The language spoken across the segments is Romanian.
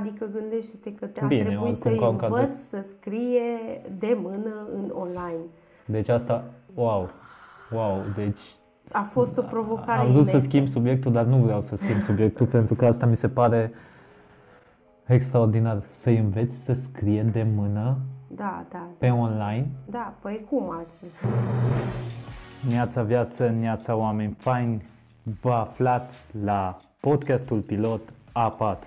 Adică gândește-te că te-a Bine, trebuit oricum, să ca un cadou. învăț să scrie de mână în online. Deci asta, wow, wow, deci A fost o provocare am vrut să imensă. schimb subiectul, dar nu vreau să schimb subiectul pentru că asta mi se pare extraordinar. Să-i înveți să scrie de mână Da, da, pe online. da, păi cum altfel? Neața viață, neața oameni faini, vă aflați la podcastul pilot A4.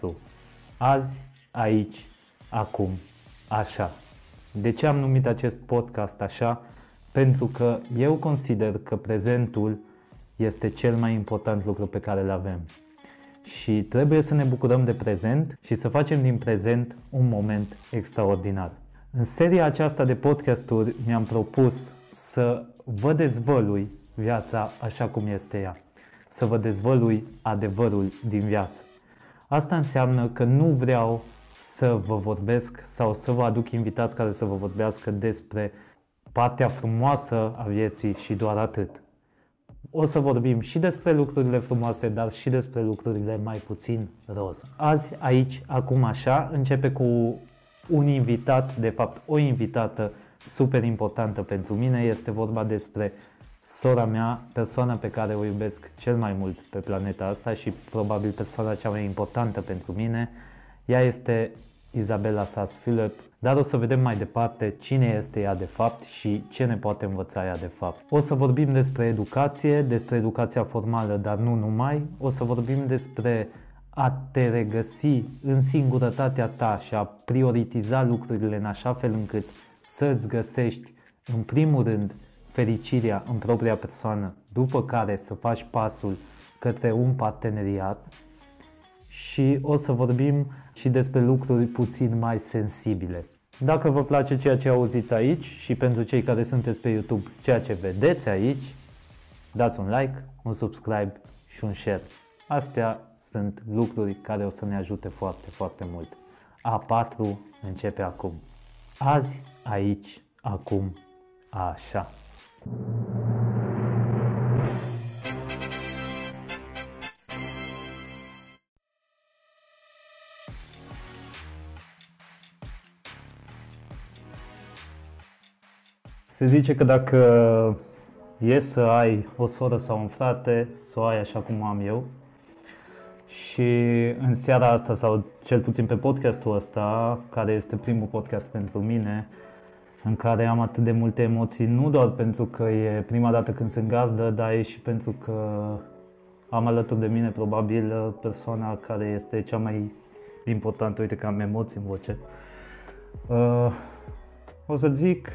Azi, aici, acum, așa. De ce am numit acest podcast așa? Pentru că eu consider că prezentul este cel mai important lucru pe care îl avem. Și trebuie să ne bucurăm de prezent și să facem din prezent un moment extraordinar. În seria aceasta de podcasturi mi-am propus să vă dezvălui viața așa cum este ea. Să vă dezvălui adevărul din viață. Asta înseamnă că nu vreau să vă vorbesc sau să vă aduc invitați care să vă vorbească despre partea frumoasă a vieții și doar atât. O să vorbim și despre lucrurile frumoase, dar și despre lucrurile mai puțin roz. Azi, aici, acum așa, începe cu un invitat, de fapt o invitată super importantă pentru mine. Este vorba despre sora mea, persoana pe care o iubesc cel mai mult pe planeta asta și probabil persoana cea mai importantă pentru mine. Ea este Isabela Sas Philip, dar o să vedem mai departe cine este ea de fapt și ce ne poate învăța ea de fapt. O să vorbim despre educație, despre educația formală, dar nu numai. O să vorbim despre a te regăsi în singurătatea ta și a prioritiza lucrurile în așa fel încât să îți găsești în primul rând fericirea în propria persoană, după care să faci pasul către un parteneriat și o să vorbim și despre lucruri puțin mai sensibile. Dacă vă place ceea ce auziți aici și pentru cei care sunteți pe YouTube ceea ce vedeți aici, dați un like, un subscribe și un share. Astea sunt lucruri care o să ne ajute foarte, foarte mult. A4 începe acum. Azi, aici, acum, așa. Se zice că dacă e să ai o soră sau un frate, să o ai așa cum am eu. Și în seara asta, sau cel puțin pe podcastul ăsta, care este primul podcast pentru mine, în care am atât de multe emoții, nu doar pentru că e prima dată când sunt gazdă, dar e și pentru că am alături de mine probabil persoana care este cea mai importantă, uite că am emoții în voce. Uh, o să zic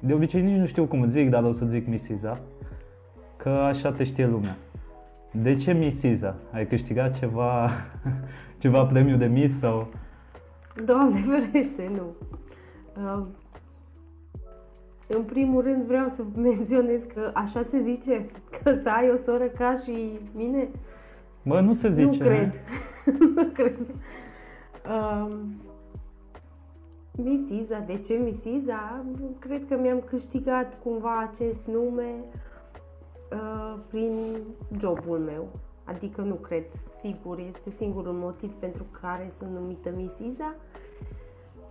de obicei nici nu știu cum îți zic, dar o să zic Misiza, că așa te știe lumea. De ce Misiza? Ai câștigat ceva, ceva premiu de Miss sau... Doamne ferește, nu. Uh, în primul rând vreau să menționez că așa se zice, că să ai o soră ca și mine. Bă, nu se zice. nu cred. nu cred. Uh, Misiza, de ce Misiza? Cred că mi-am câștigat cumva acest nume uh, prin jobul meu. Adică nu cred, sigur, este singurul motiv pentru care sunt numită Misiza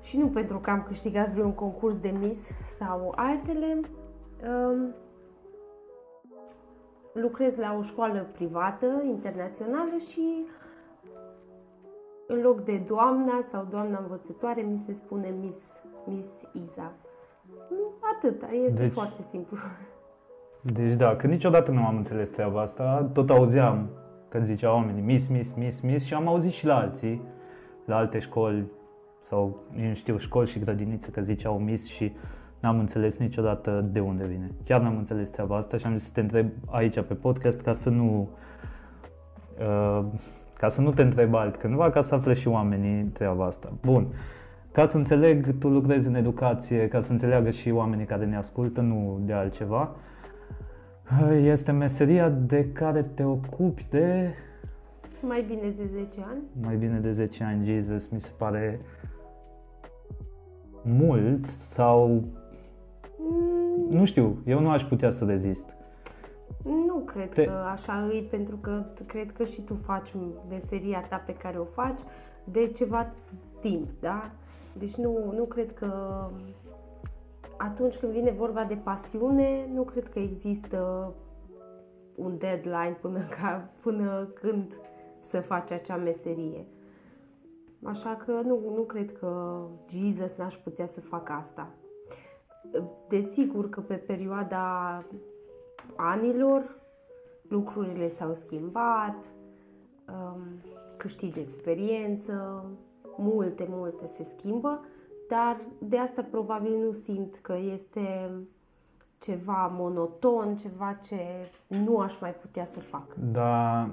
și nu pentru că am câștigat vreun concurs de Miss sau altele. Uh, lucrez la o școală privată, internațională și în loc de doamna sau doamna învățătoare, mi se spune Miss, Miss Iza. Nu, atâta, este Deci- deci... foarte simplu. Deci da, că niciodată nu am înțeles treaba asta. Tot auzeam că ziceau oamenii Miss, Miss, Miss, Miss și am auzit și la alții, la alte școli sau, eu nu știu, școli și grădinițe că ziceau Miss și n-am înțeles niciodată de unde vine. Chiar n-am înțeles treaba asta și am zis să te întreb aici pe podcast ca să nu uh, ca să nu te întreb altcândva, ca să afle și oamenii treaba asta. Bun. Ca să înțeleg, tu lucrezi în educație, ca să înțeleagă și oamenii care ne ascultă, nu de altceva. Este meseria de care te ocupi de Mai bine de 10 ani. mai bine de 10 ani, Jesus, mi se pare mult sau Mm, nu știu, eu nu aș putea să rezist. Nu cred Te- că așa îi, pentru că t- cred că și tu faci meseria ta pe care o faci. de ceva timp, da? Deci nu, nu cred că atunci când vine vorba de pasiune, nu cred că există un deadline până, ca, până când să faci acea meserie. Așa că nu, nu cred că Jesus n-aș putea să facă asta. Desigur că pe perioada anilor lucrurile s-au schimbat, um, câștigi experiență, multe, multe se schimbă, dar de asta probabil nu simt că este ceva monoton, ceva ce nu aș mai putea să fac. Da, ă,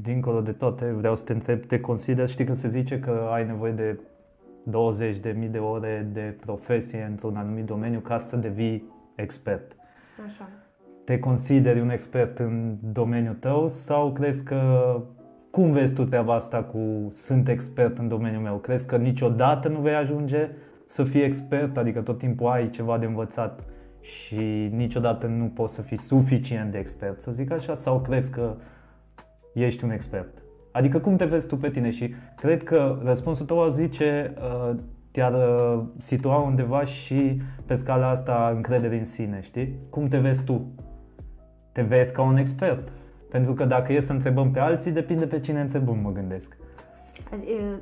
dincolo de toate, vreau să te întreb, te consider, știi că se zice că ai nevoie de 20 de mii de ore de profesie într-un anumit domeniu ca să devii expert. Așa. Te consideri un expert în domeniul tău sau crezi că cum vezi tu treaba asta cu sunt expert în domeniul meu? Crezi că niciodată nu vei ajunge să fii expert, adică tot timpul ai ceva de învățat și niciodată nu poți să fii suficient de expert, să zic așa, sau crezi că ești un expert? Adică cum te vezi tu pe tine? Și cred că răspunsul tău zice uh, te-ar uh, situa undeva și pe scala asta încredere în sine, știi? Cum te vezi tu? Te vezi ca un expert? Pentru că dacă e să întrebăm pe alții, depinde pe cine întrebăm, mă gândesc.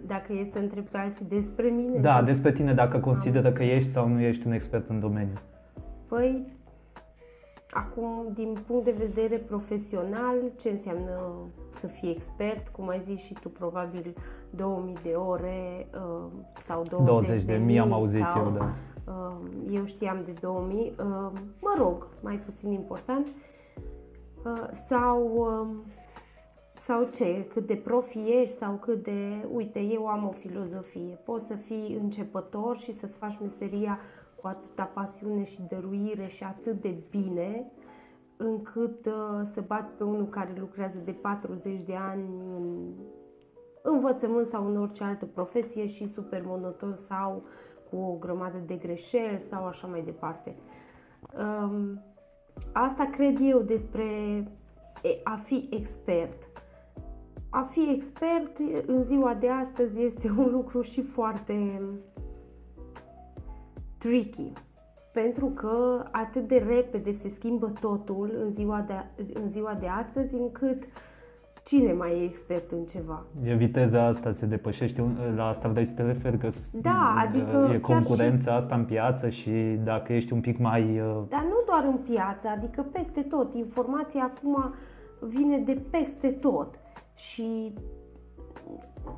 Dacă e să întreb pe alții despre mine? Da, sau... despre tine, dacă consideră că ești sau nu ești un expert în domeniu. Păi, acum, din punct de vedere profesional, ce înseamnă să fii expert? Cum ai zis și tu, probabil 2000 de ore uh, sau 20, 20 de, de mii, am auzit sau, eu, da. Uh, eu știam de 2000, uh, mă rog, mai puțin important. Uh, sau uh, sau ce, cât de profi ești sau cât de... Uite, eu am o filozofie. Poți să fii începător și să-ți faci meseria cu atâta pasiune și dăruire și atât de bine încât uh, să bați pe unul care lucrează de 40 de ani în învățământ sau în orice altă profesie și super monoton sau cu o grămadă de greșeli sau așa mai departe. Um, asta cred eu despre a fi expert a fi expert în ziua de astăzi este un lucru și foarte tricky. Pentru că atât de repede se schimbă totul în ziua de, în ziua de astăzi, încât cine mai e expert în ceva? E viteza asta, se depășește, la asta vrei să te referi, că da, adică e concurența și... asta în piață și dacă ești un pic mai... Uh, Dar nu doar în piață, adică peste tot. Informația acum vine de peste tot. Și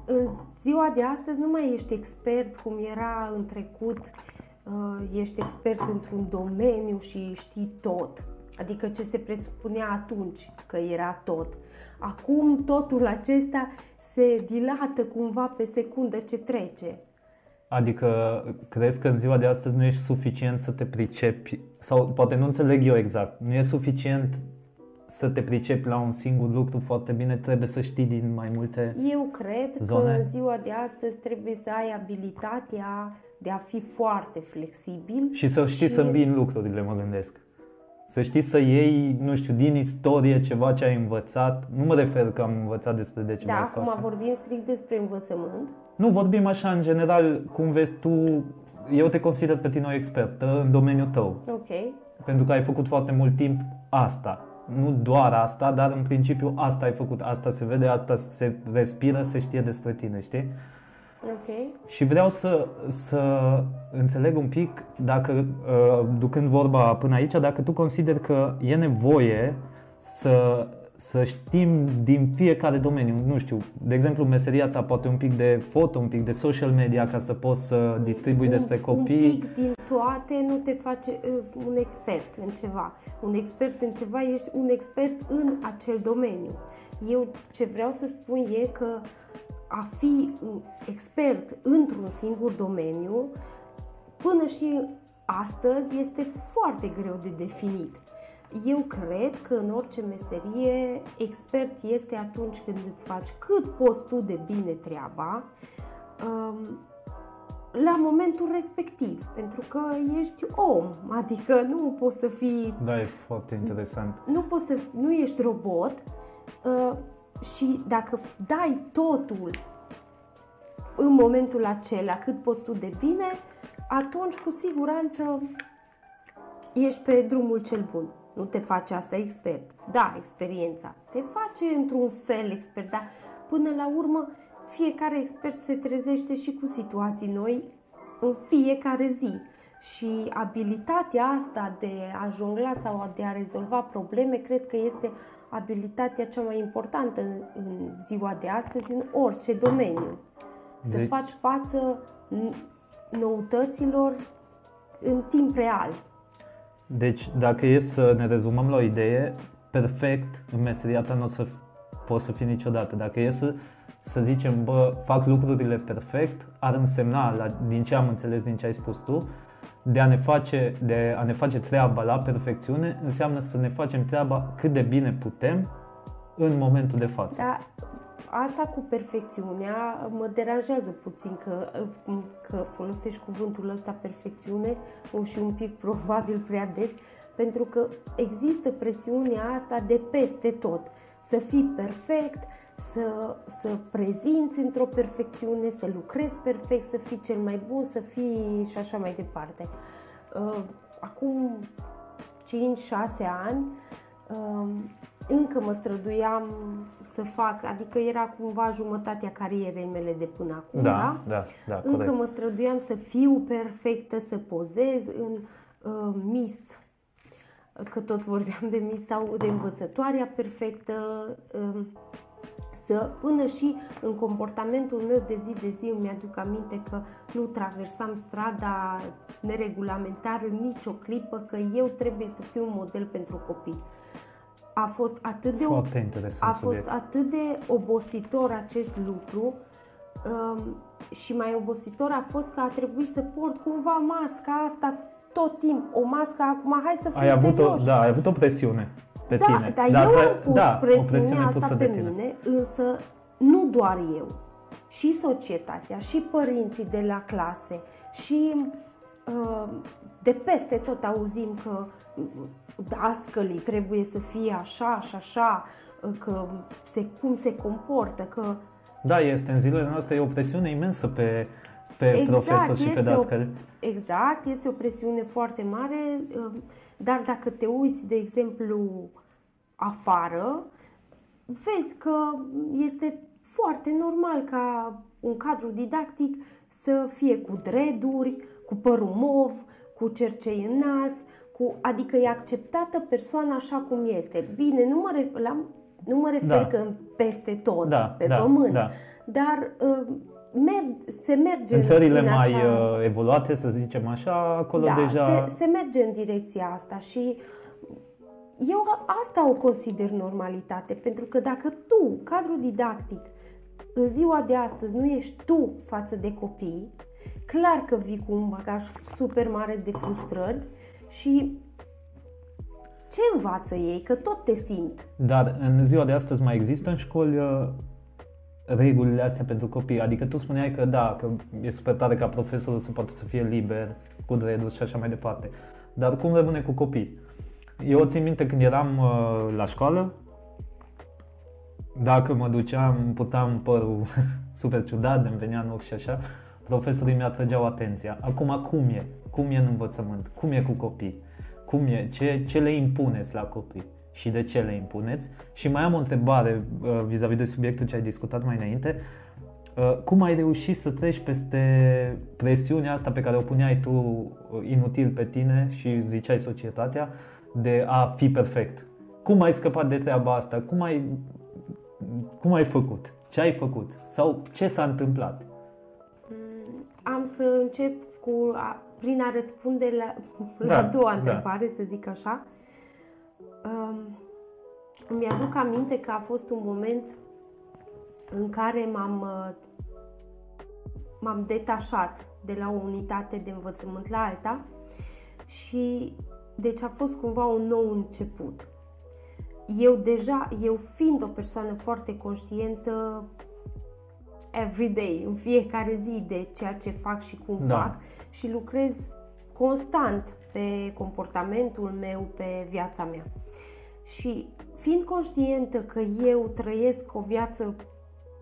în ziua de astăzi nu mai ești expert cum era în trecut, uh, ești expert într-un domeniu și știi tot. Adică ce se presupunea atunci că era tot. Acum totul acesta se dilată cumva pe secundă ce trece. Adică crezi că în ziua de astăzi nu ești suficient să te pricepi, sau poate nu înțeleg eu exact, nu e suficient să te pricepi la un singur lucru foarte bine, trebuie să știi din mai multe Eu cred zone? că în ziua de astăzi trebuie să ai abilitatea de a fi foarte flexibil. Și să știi și... să îmbini lucrurile, mă gândesc. Să știi să iei, nu știu, din istorie ceva ce ai învățat. Nu mă refer că am învățat despre de ceva Da, acum vorbim strict despre învățământ. Nu, vorbim așa, în general, cum vezi tu, eu te consider pe tine o expertă în domeniul tău. Ok. Pentru că ai făcut foarte mult timp asta nu doar asta, dar în principiu asta ai făcut, asta se vede, asta se respiră, se știe despre tine, știi? Ok. Și vreau să, să înțeleg un pic, dacă, uh, ducând vorba până aici, dacă tu consideri că e nevoie să să știm din fiecare domeniu, nu știu, de exemplu, meseria ta poate un pic de foto, un pic de social media ca să poți să distribui un, despre copii. Un pic din toate nu te face uh, un expert în ceva. Un expert în ceva ești un expert în acel domeniu. Eu ce vreau să spun e că a fi un expert într-un singur domeniu până și astăzi este foarte greu de definit. Eu cred că în orice meserie expert este atunci când îți faci cât poți tu de bine treaba um, la momentul respectiv, pentru că ești om, adică nu poți să fii... Da, e foarte interesant. Nu poți să... nu ești robot uh, și dacă dai totul în momentul acela cât poți tu de bine, atunci cu siguranță ești pe drumul cel bun. Nu te face asta expert. Da, experiența. Te face într-un fel expert, dar până la urmă fiecare expert se trezește și cu situații noi în fiecare zi. Și abilitatea asta de a jongla sau de a rezolva probleme, cred că este abilitatea cea mai importantă în, în ziua de astăzi, în orice domeniu. Să deci... faci față noutăților în timp real. Deci, dacă e să ne rezumăm la o idee, perfect în meseria ta nu o să poți să fii niciodată. Dacă e să, să zicem, bă, fac lucrurile perfect, ar însemna, la, din ce am înțeles din ce ai spus tu, de a ne face, de a ne face treaba la perfecțiune, înseamnă să ne facem treaba cât de bine putem în momentul de față. Da, asta cu perfecțiunea mă deranjează puțin că, că folosești cuvântul ăsta perfecțiune și un pic probabil prea des, pentru că există presiunea asta de peste tot. Să fii perfect, să, să prezinți într-o perfecțiune, să lucrezi perfect, să fii cel mai bun, să fii și așa mai departe. Uh, acum 5-6 ani uh, încă mă străduiam să fac, adică era cumva jumătatea carierei mele de până acum, da? Da, da, da Încă corect. mă străduiam să fiu perfectă, să pozez în uh, Miss, că tot vorbeam de Miss sau de învățătoarea perfectă, uh, să, până și în comportamentul meu de zi de zi. Îmi aduc aminte că nu traversam strada neregulamentar în nicio clipă, că eu trebuie să fiu un model pentru copii. A fost atât de, Foarte interesant a fost atât de obositor acest lucru um, și mai obositor a fost că a trebuit să port cumva masca asta tot timp, o mască acum, hai să fim ai avut serioși. O, da, ai avut o presiune pe da, tine. Dar da, eu am pus da, presiunea presiune asta pe mine, însă nu doar eu, și societatea, și părinții de la clase, și uh, de peste tot auzim că dascălii trebuie să fie așa și așa, că se, cum se comportă, că... Da, este. În zilele noastre e o presiune imensă pe, pe exact, profesori și pe dascăli. O, exact, este o presiune foarte mare, um, dar dacă te uiți, de exemplu, afară, vezi că este foarte normal ca un cadru didactic să fie cu dreduri, cu părul mov, cu cercei în nas, cu, adică e acceptată persoana așa cum este. Bine, nu mă, la, nu mă refer da. că peste tot, da, pe da, pământ, da. dar uh, merg, se merge în țările în mai acea... Uh, evoluate, să zicem așa, acolo da, deja... Se, se merge în direcția asta și eu asta o consider normalitate, pentru că dacă tu, cadrul didactic, în ziua de astăzi nu ești tu față de copii, clar că vii cu un bagaj super mare de frustrări și ce învață ei? Că tot te simt. Dar în ziua de astăzi mai există în școli uh, regulile astea pentru copii? Adică tu spuneai că da, că e super tare ca profesorul să poată să fie liber, cu redus și așa mai departe. Dar cum rămâne cu copii? Eu țin minte când eram uh, la școală, dacă mă duceam, puteam părul super ciudat, îmi venea în ochi și așa, profesorii mi-atrăgeau atenția. Acum, cum e? Cum e în învățământ? Cum e cu copii? Cum e? Ce, ce le impuneți la copii? Și de ce le impuneți? Și mai am o întrebare uh, vis-a-vis de subiectul ce ai discutat mai înainte. Uh, cum ai reușit să treci peste presiunea asta pe care o puneai tu uh, inutil pe tine și ziceai societatea de a fi perfect? Cum ai scăpat de treaba asta? Cum ai, cum ai făcut? Ce ai făcut? Sau ce s-a întâmplat? Am să încep cu a, prin a răspunde la, la da, a doua da. întrebare, da. să zic așa. Um, îmi aduc aminte că a fost un moment în care m-am, uh, m-am detașat de la o unitate de învățământ la alta și deci a fost cumva un nou început. Eu deja, eu fiind o persoană foarte conștientă, every day, în fiecare zi de ceea ce fac și cum da. fac și lucrez constant pe comportamentul meu, pe viața mea. Și fiind conștientă că eu trăiesc o viață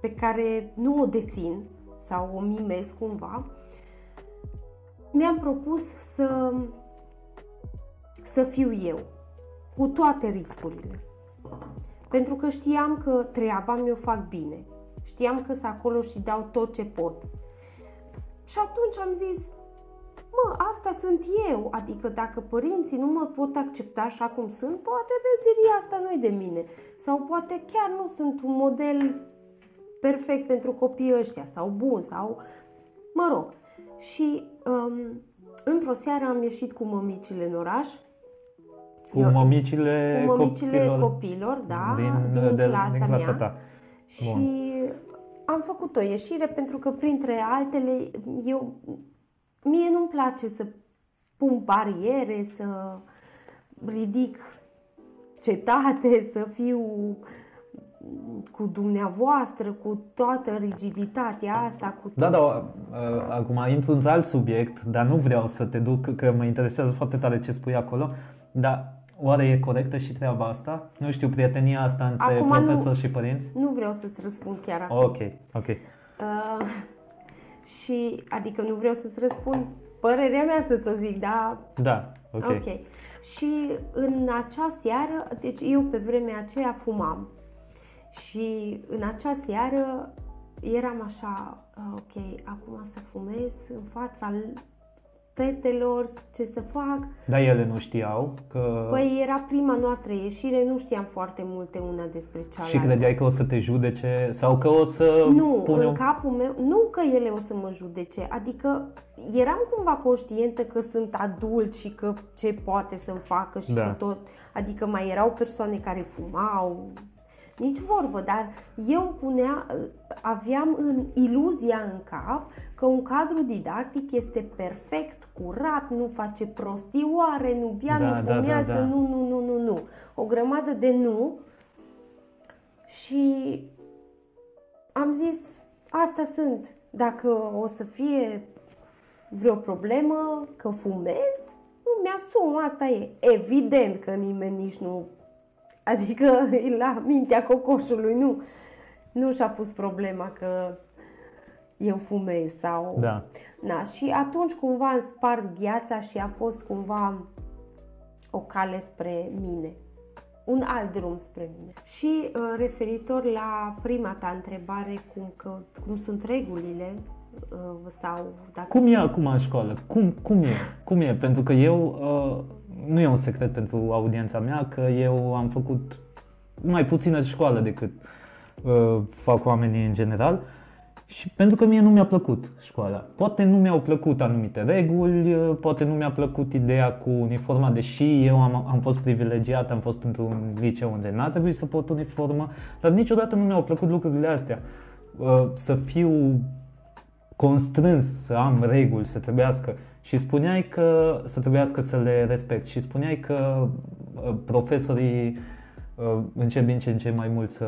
pe care nu o dețin, sau o mimez cumva, mi-am propus să, să fiu eu, cu toate riscurile. Pentru că știam că treaba mi-o fac bine. Știam că sunt acolo și dau tot ce pot. Și atunci am zis, mă, asta sunt eu. Adică dacă părinții nu mă pot accepta așa cum sunt, poate meseria asta nu e de mine. Sau poate chiar nu sunt un model perfect pentru copiii ăștia sau bun sau mă rog. Și um, într-o seară am ieșit cu mămicile în oraș. Cu mămicile, cu mămicile copilor, copilor da, din, din, de, clasa, din clasa mea. ta. Și am făcut o ieșire pentru că, printre altele, eu, mie nu-mi place să pun bariere, să ridic cetate, să fiu cu dumneavoastră, cu toată rigiditatea asta, cu tot. Da, da, uh, acum intru într alt subiect, dar nu vreau să te duc, că mă interesează foarte tare ce spui acolo, dar oare e corectă și treaba asta? Nu știu, prietenia asta între Acum profesor nu- și părinți? Nu vreau să-ți răspund chiar acum. Ok, ok. Uh, și, adică nu vreau să-ți răspund părerea mea să-ți o zic, dar Da, ok. Ok. Și în acea seară, deci eu pe vremea aceea fumam. Și în acea seară eram așa, "Ah, ok, acum să fumez în fața fetelor, ce să fac. Dar ele nu știau că... Păi era prima noastră ieșire, nu știam foarte multe una despre cealaltă. și credeai că o să te judece sau că o să Nu, pune în un... capul meu, nu că ele o să mă judece, adică eram cumva conștientă că sunt adult și că ce poate să-mi facă și Da. că tot, adică mai erau persoane care fumau, nici vorbă, dar eu punea, aveam în iluzia în cap că un cadru didactic este perfect, curat, nu face prostioare, nu bea, Da, nu da, da, fumează, da. nu, nu, nu, nu, nu. O grămadă de nu și am zis, asta sunt. Dacă o să fie vreo problemă, că fumez, nu mi-asum, asta e. Evident că nimeni nici nu... Adică e la mintea cocoșului, nu. Nu și-a pus problema că eu fumez sau... Da. Na, și atunci cumva am spart gheața și a fost cumva o cale spre mine. Un alt drum spre mine. Și uh, referitor la prima ta întrebare, cum, că, cum sunt regulile uh, sau dacă... Cum e acum în școală? Cum, cum e? Cum e? Pentru că eu, uh, nu e un secret pentru audiența mea, că eu am făcut mai puțină școală decât uh, fac oamenii în general și pentru că mie nu mi-a plăcut școala. Poate nu mi-au plăcut anumite reguli, uh, poate nu mi-a plăcut ideea cu uniforma, deși eu am, am fost privilegiat, am fost într-un liceu unde n-a trebuit să pot uniformă, dar niciodată nu mi-au plăcut lucrurile astea. Uh, să fiu constrâns să am reguli, să trebuiască și spuneai că să trebuiască să le respect și spuneai că uh, profesorii uh, încep din ce în ce mai mult să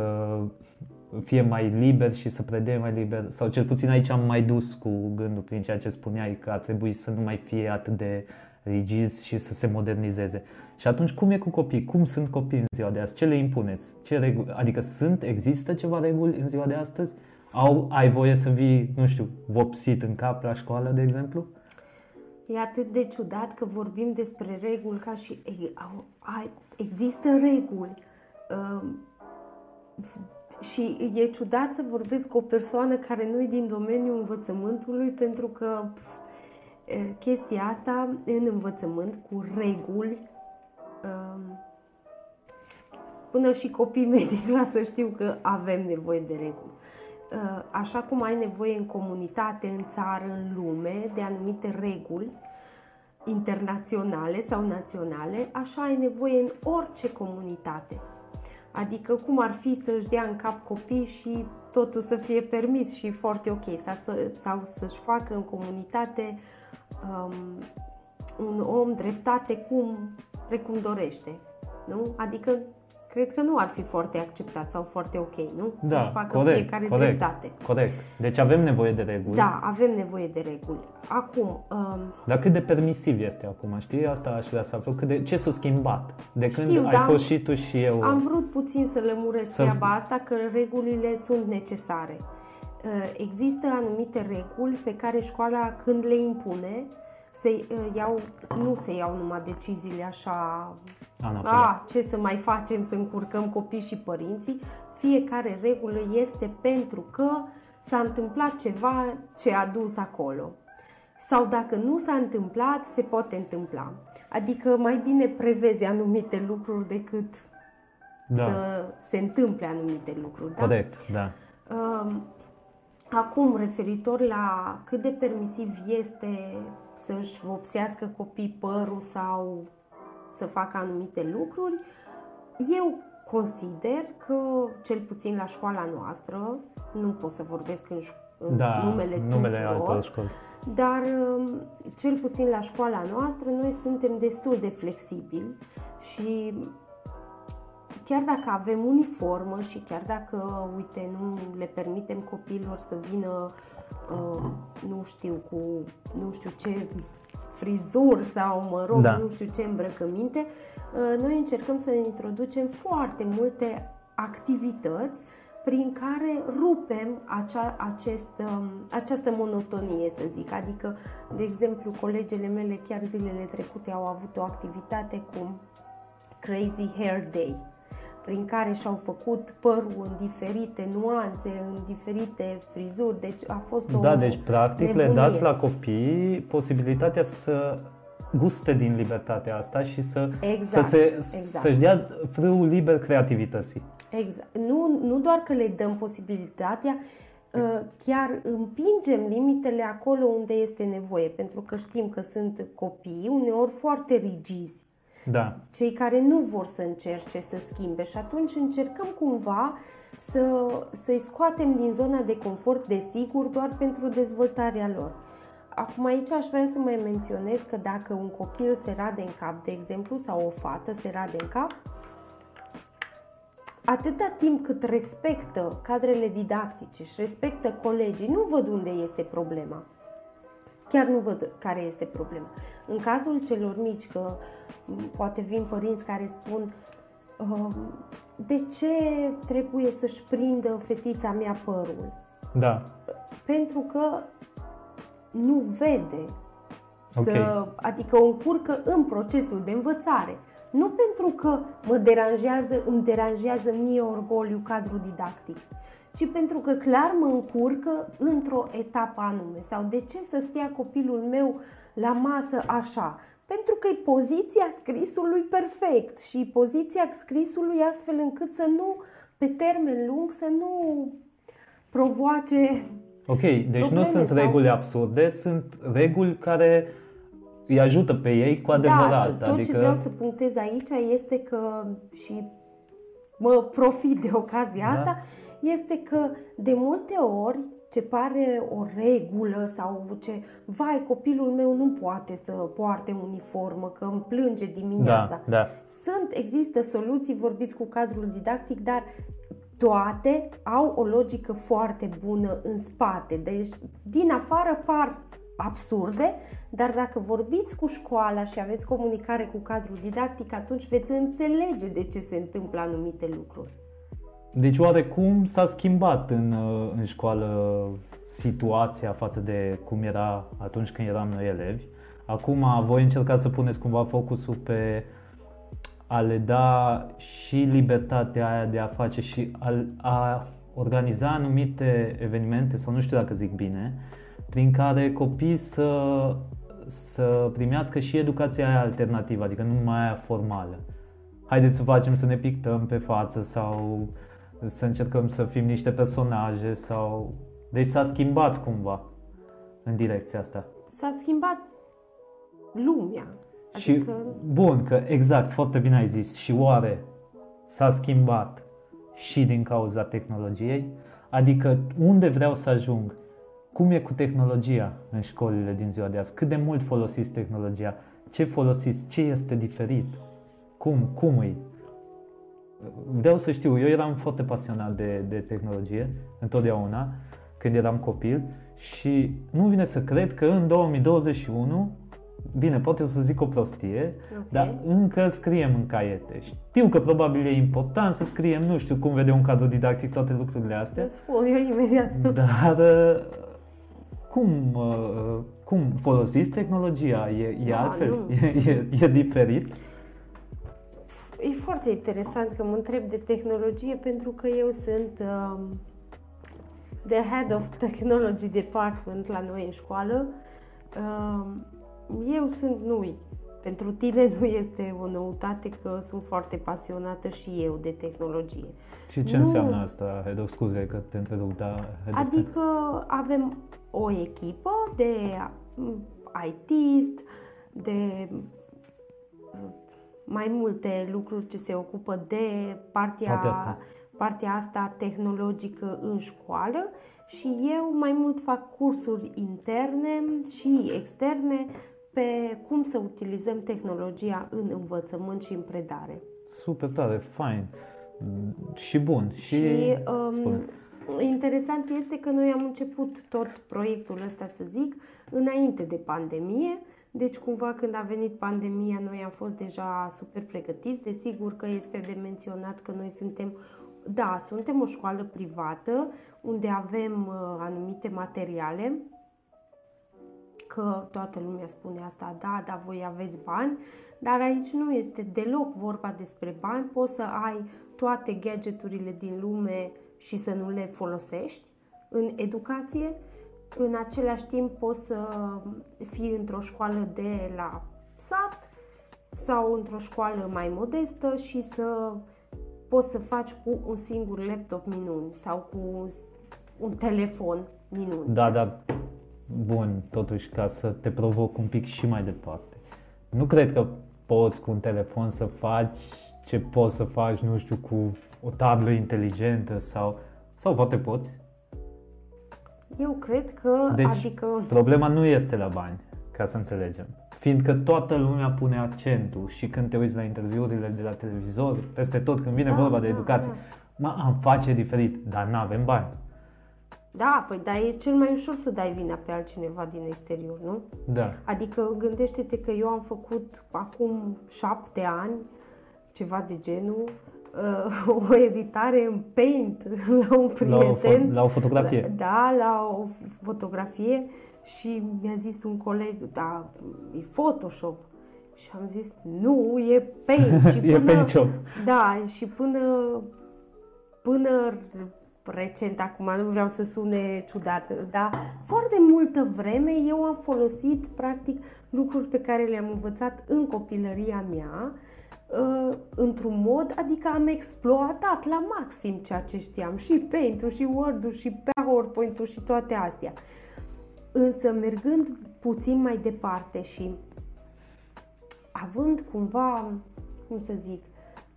fie mai liber și să predea mai liber sau cel puțin aici am mai dus cu gândul prin ceea ce spuneai că ar trebui să nu mai fie atât de rigizi și să se modernizeze. Și atunci cum e cu copii? Cum sunt copii în ziua de azi? Ce le impuneți? Ce reguli? Adică sunt, există ceva reguli în ziua de astăzi? Au, ai voie să vii, nu știu, vopsit în cap la școală, de exemplu? E atât de ciudat că vorbim despre reguli ca și e, au, ai, există reguli. Um, și e ciudat să vorbesc cu o persoană care nu e din domeniul învățământului pentru că pf, e, chestia asta în învățământ cu reguli um, până și copiii mei din clasă știu că avem nevoie de reguli. Uh, Așa cum ai nevoie în comunitate, în țară, în lume, de anumite reguli internaționale sau naționale, așa ai nevoie în orice comunitate. Adică cum ar fi să-și dea în cap copii și totul să fie permis și foarte ok, sau, să- sau să-și facă în comunitate um, un om dreptate cum, precum dorește. Nu? Adică cred că nu ar fi foarte acceptat sau foarte ok, nu? Să-și facă corect, fiecare corect, dreptate. Corect. Deci avem nevoie de reguli. Da, avem nevoie de reguli. Acum, um, Dar cât de permisiv este acum, știi? Asta aș vrea să aflu. Cât de, ce s-a schimbat? De când Știu, ai dar fost și tu și eu... am vrut puțin să lămuresc Să- treaba asta, că regulile sunt necesare. există anumite reguli pe care școala când le impune se iau, nu se iau numai deciziile așa, a, ce să mai facem, să încurcăm copii și părinții, fiecare regulă este pentru că s-a întâmplat ceva ce a dus acolo. Sau dacă nu s-a întâmplat, se poate întâmpla. Adică mai bine prevezi anumite lucruri decât da. să se întâmple anumite lucruri. Da? Corect, da. Acum, referitor la cât de permisiv este să-și vopsească copii părul sau să facă anumite lucruri, eu consider că, cel puțin la școala noastră, nu pot să vorbesc în, în da, numele, numele altor școli, dar um, cel puțin la școala noastră noi suntem destul de flexibili și chiar dacă avem uniformă și chiar dacă, uite, nu le permitem copiilor să vină, uh, nu știu, cu nu știu ce frizur sau, mă rog, da. nu știu ce îmbrăcăminte, uh, noi încercăm să introducem foarte multe activități prin care rupem acea, acest, um, această monotonie, să zic. Adică, de exemplu, colegele mele chiar zilele trecute au avut o activitate cu Crazy Hair Day prin care și-au făcut părul în diferite nuanțe, în diferite frizuri, deci a fost o Da, deci practic nebunie. le dați la copii posibilitatea să guste din libertatea asta și să, exact, să se, exact. să-și dea frâul liber creativității. Exact. Nu, nu doar că le dăm posibilitatea, ă, chiar împingem limitele acolo unde este nevoie, pentru că știm că sunt copii uneori foarte rigizi da. cei care nu vor să încerce să schimbe și atunci încercăm cumva să, să-i scoatem din zona de confort de sigur doar pentru dezvoltarea lor. Acum aici aș vrea să mai menționez că dacă un copil se rade în cap, de exemplu, sau o fată se rade în cap, atâta timp cât respectă cadrele didactice și respectă colegii, nu văd unde este problema. Chiar nu văd care este problema. În cazul celor mici, că poate vin părinți care spun uh, de ce trebuie să-și prindă fetița mea părul? Da. Pentru că nu vede, okay. să, adică o încurcă în procesul de învățare. Nu pentru că mă deranjează, îmi deranjează mie orgoliu cadrul didactic, ci pentru că clar mă încurcă într-o etapă anume. Sau de ce să stea copilul meu la masă așa? Pentru că e poziția scrisului perfect și poziția scrisului astfel încât să nu, pe termen lung, să nu provoace Ok, deci nu sunt sau... reguli absurde, sunt reguli care îi ajută pe ei cu adevărat. Da, tot, tot adică... ce vreau să punctez aici este că și mă profit de ocazia da? asta, este că de multe ori ce pare o regulă sau ce, vai, copilul meu nu poate să poarte uniformă, că îmi plânge dimineața. Da, da. Sunt, există soluții, vorbiți cu cadrul didactic, dar toate au o logică foarte bună în spate. Deci, din afară par absurde, dar dacă vorbiți cu școala și aveți comunicare cu cadrul didactic, atunci veți înțelege de ce se întâmplă anumite lucruri. Deci oarecum s-a schimbat în, uh, în școală situația față de cum era atunci când eram noi elevi. Acum voi încerca să puneți cumva focusul pe a le da și libertatea aia de a face și a, a organiza anumite evenimente, sau nu știu dacă zic bine, prin care copiii să, să primească și educația aia alternativă, adică nu numai aia formală. Haideți să facem să ne pictăm pe față sau să încercăm să fim niște personaje sau... Deci s-a schimbat cumva în direcția asta. S-a schimbat lumea. Și adică... bun, că exact, foarte bine ai zis. Și oare s-a schimbat și din cauza tehnologiei? Adică unde vreau să ajung? Cum e cu tehnologia în școlile din ziua de azi? Cât de mult folosiți tehnologia? Ce folosiți? Ce este diferit? Cum? Cum e? Vreau să știu, eu eram foarte pasionat de, de tehnologie, întotdeauna, când eram copil și nu vine să cred că în 2021 bine, poate o să zic o prostie, Ok. dar încă scriem în caiete. Știu că probabil e important să scriem, nu știu cum vede un cadru didactic toate lucrurile astea, Îți spun eu imediat. dar uh, cum, uh, cum folosiți tehnologia? E, e Da, altfel? nu. E, e, e diferit? E foarte interesant că mă întreb de tehnologie pentru că eu sunt um, the head of technology department la noi în școală. Um, eu sunt noi. Pentru tine nu este o noutate că sunt foarte pasionată și eu de tehnologie. Și ce Nu. înseamnă asta? Head of, scuze că te întrerup, dar head of Adică avem o echipă de mm, IT-ist, de mm, mai multe lucruri ce se ocupă de partea, Partea asta. partea asta tehnologică în școală și eu mai mult fac cursuri interne și externe pe cum să utilizăm tehnologia în învățământ și în predare. Super tare, fain și bun. Și, Și spune. um, interesant este că noi am început tot proiectul ăsta, să zic, înainte de pandemie. Deci, cumva, când a venit pandemia, noi am fost deja super pregătiți. Desigur că este de menționat că noi suntem, da, suntem o școală privată unde avem uh, anumite materiale că toată lumea spune asta, da, dar voi aveți bani, dar aici nu este deloc vorba despre bani, poți să ai toate gadgeturile din lume și să nu le folosești în educație, în același timp poți să fii într-o școală de la sat sau într-o școală mai modestă și să poți să faci cu un singur laptop minuni sau cu un, un telefon minuni. Da, dar bun, totuși, ca să te provoc un pic și mai departe. Nu cred că poți cu un telefon să faci ce poți să faci, nu știu, cu o tablă inteligentă sau, sau poate poți. Eu cred că, Deci, adică, Problema nu este la bani, ca să înțelegem. Fiindcă toată lumea pune accentul și când te uiți la interviurile de la televizor, peste tot când vine Da, vorba de da, educație, da. mă, am face diferit, dar nu avem bani. da, păi dar e cel mai ușor să dai vina pe altcineva din exterior, nu? Da. Adică gândește-te că eu am făcut acum șapte ani ceva de genul uh, o editare în Paint la un La o, prieten. fo- la o fotografie. Da, la o fotografie și mi-a zis un coleg, da, e Photoshop. Și am zis, nu, e Paint. Și E Paint Shop. Da, și până, până recent, acum nu vreau să sune ciudat, dar foarte multă vreme eu am folosit, practic, lucruri pe care le-am învățat în copilăria mea, uh, într-un mod, adică am exploatat la maxim ceea ce știam, și Paint-ul, și Word-ul, și PowerPoint-ul, și toate astea. Însă, mergând puțin mai departe și având cumva, cum să zic,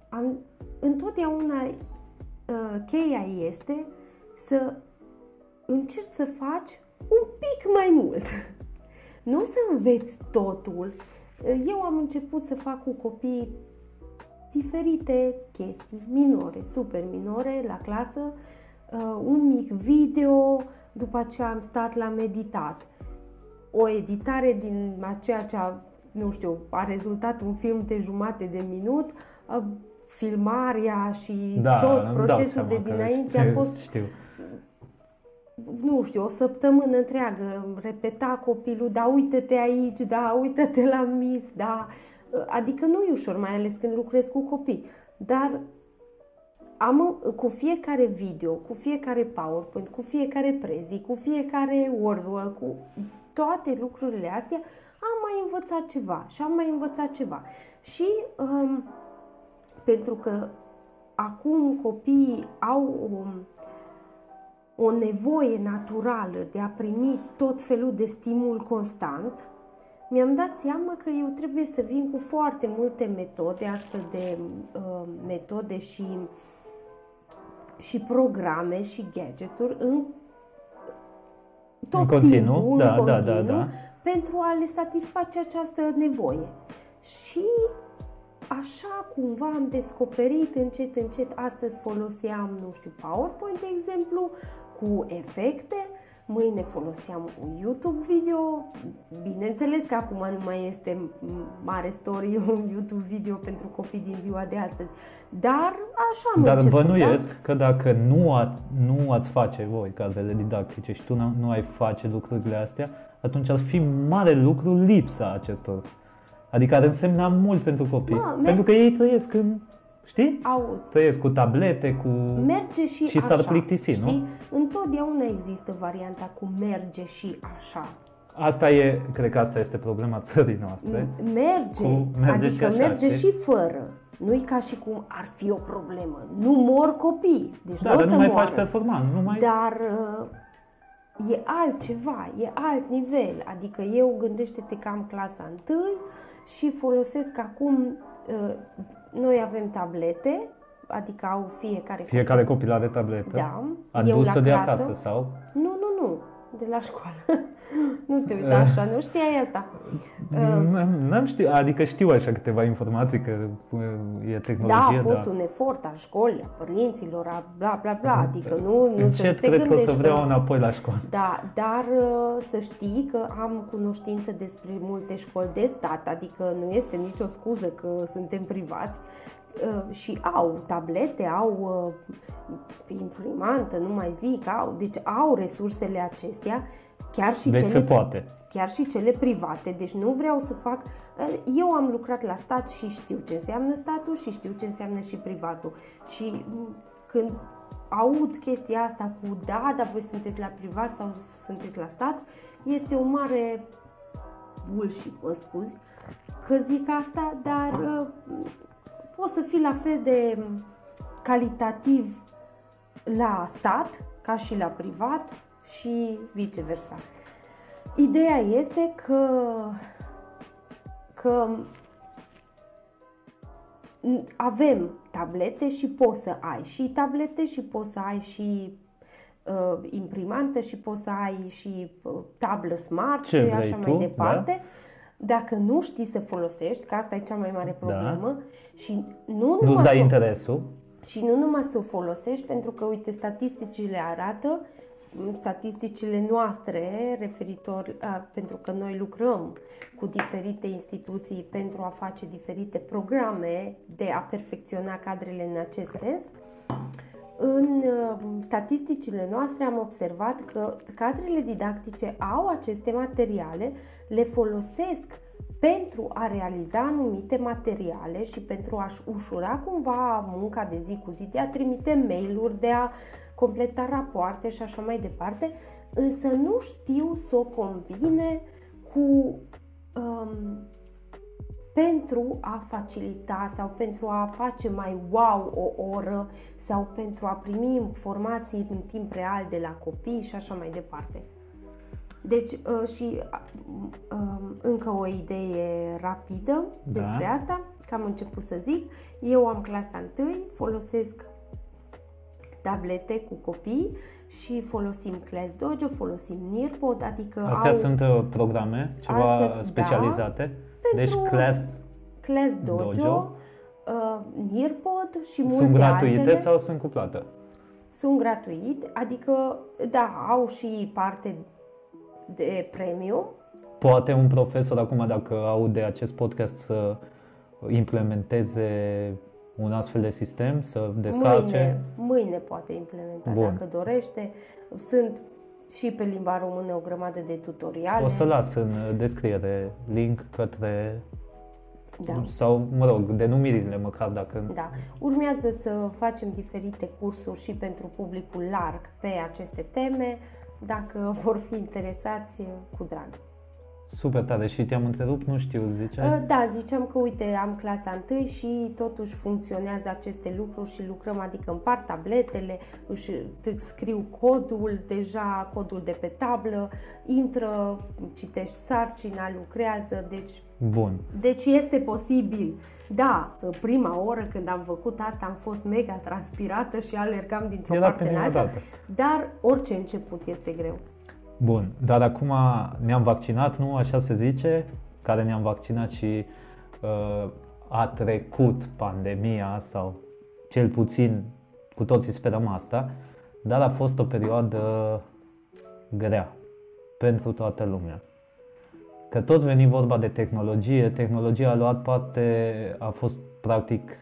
am, întotdeauna uh, cheia este să încerci să faci un pic mai mult. Nu să înveți totul. Eu am început să fac cu copii diferite chestii minore, super minore, la clasă, uh, un mic video, după aceea am stat la meditat. O editare din aceea ce a, nu știu, a rezultat un film de jumate de minut, uh, filmarea și Da, tot îmi dau procesul seama de că dinainte știu, a fost Știu. nu știu, o săptămână întreagă, repeta copilul, da, uite-te aici, da, uite-te la mis, da. Adică nu e ușor, mai ales când lucrezi cu copii. Dar am cu fiecare video, cu fiecare PowerPoint, cu fiecare prezi, cu fiecare Word, cu toate lucrurile astea, am mai învățat ceva și am mai învățat ceva. Și um, pentru că acum copiii au o, o nevoie naturală de a primi tot felul de stimul constant, mi-am dat seama că eu trebuie să vin cu foarte multe metode, astfel de uh, metode și, și programe și gadgeturi în tot În continuu, timpul, da, în da, continuu, da, da. pentru a le satisface această nevoie. Și așa cumva am descoperit încet, încet, astăzi foloseam, nu știu, PowerPoint, de exemplu, cu efecte, mâine foloseam un YouTube video, bineînțeles că acum nu mai este mare story un YouTube video pentru copii din ziua de astăzi, dar așa am Dar început, bănuiesc da? că dacă nu, a, nu ați face voi cadrele didactice și tu nu, nu ai face lucrurile astea, atunci ar fi mare lucru lipsa acestor. Adică ar însemna mult pentru copii. Mă, merg- pentru că ei trăiesc în, știi? Auzi, Trăiesc cu tablete, cu... merge și, Și așa, s-ar plictisi, nu? știi? Întotdeauna există varianta cu merge și așa. Asta e, cred că asta este problema țării noastre. Merge, Cu merge adică și așa, merge știi? și fără. Nu-i ca și cum ar fi o problemă. Nu mor copii, deci Da, nu o dar să nu mai moară. faci performant, nu mai... Dar uh, e altceva, e alt nivel. Adică eu gândește-te că am clasa întâi și folosesc acum, uh, noi avem tablete, adică au fiecare Fiecare copil are tabletă. Da, eu Adusă la de clasă. acasă sau... Nu, nu, nu, de la școală. nu te uita așa, nu știai asta. N-am, n-am știu, adică știu așa câteva informații că uh, e Da, tehnologie, a fost dar un efort al școlii, a părinților, a bla bla bla, adică nu, nu să încet te cred că o gândești să vreau înapoi la școală. Da, dar uh, să știi că am cunoștință despre multe școli de stat, adică nu este nicio scuză că suntem privați uh, și au tablete, au uh, imprimantă, nu mai zic, au, deci au resursele acestea, chiar și Deci cele se poate. chiar și cele private, deci nu vreau să fac... Eu am lucrat la stat și știu ce înseamnă statul și știu ce înseamnă și privatul. Și m, când aud chestia asta cu da, dar voi sunteți la privat sau sunteți la stat, este o mare bullshit, mă scuzi, că zic asta, dar uh, poți să fii la fel de calitativ la stat ca și la privat și viceversa. Ideea este că, că avem tablete și poți să ai și tablete și poți să ai și uh, imprimantă și poți să ai și uh, tablă smart Ce și vrei așa tu, mai departe. Dacă nu știi să folosești, că asta e cea mai mare problemă, și nu Nu-ți numai dai să- interesul. și nu numai să o folosești, pentru că, uite, statisticile arată, m, statisticile noastre, referitor, a, pentru că noi lucrăm cu diferite instituții pentru a face diferite programe de a perfecționa cadrele în acest sens, în uh, statisticile noastre am observat că cadrele didactice au aceste materiale, le folosesc pentru a realiza anumite materiale și pentru a-și ușura cumva munca de zi cu zi, de a trimite mail-uri, de a completa rapoarte și așa mai departe, însă nu știu să o combine cu um, pentru a facilita sau pentru a face mai wow o oră sau pentru a primi informații în timp real de la copii și așa mai departe. Deci, uh, și uh, încă o idee rapidă Da. despre asta, că am început să zic. Eu am clasa întâi, folosesc tablete cu copii și folosim Class Dojo, folosim Nearpod, adică Astea au sunt uh, programe ceva Astea, da. Specializate. Pentru- Deci class Class Dojo, Dojo. Uh, Nearpod și multe sunt gratuite altele. sau sunt cu plată? Sunt gratuit, adică, da, au și parte de premium. Poate un profesor acum, dacă aude acest podcast, să implementeze un astfel de sistem, să descarce? Mâine, mâine poate implementa, Bun. dacă dorește. Sunt și pe limba română o grămadă de tutoriale. O să las în descriere link către Da. sau, mă rog, denumirile măcar dacă... Da. Urmează să facem diferite cursuri și pentru publicul larg pe aceste teme. Dacă vor fi interesați, cu drag. Super tare și te-am întrerupt, nu știu, ziceai? Uh, Da, ziceam că, uite, am clasa întâi și totuși funcționează aceste lucruri și lucrăm, adică împart tabletele, își îți scriu codul, deja codul de pe tablă, intră, citești sarcina, lucrează, deci Bun. deci este posibil. Da, prima oră când am făcut asta am fost mega transpirată și alergam dintr-o Era parte în prima alta, dată. dar orice început este greu. Bun, dar acum ne-am vaccinat, nu? Așa se zice, care ne-am vaccinat și uh, a trecut pandemia sau cel puțin cu toții sperăm asta, dar a fost o perioadă grea pentru toată lumea. Că tot veni vorba de tehnologie, tehnologia a luat parte, a fost practic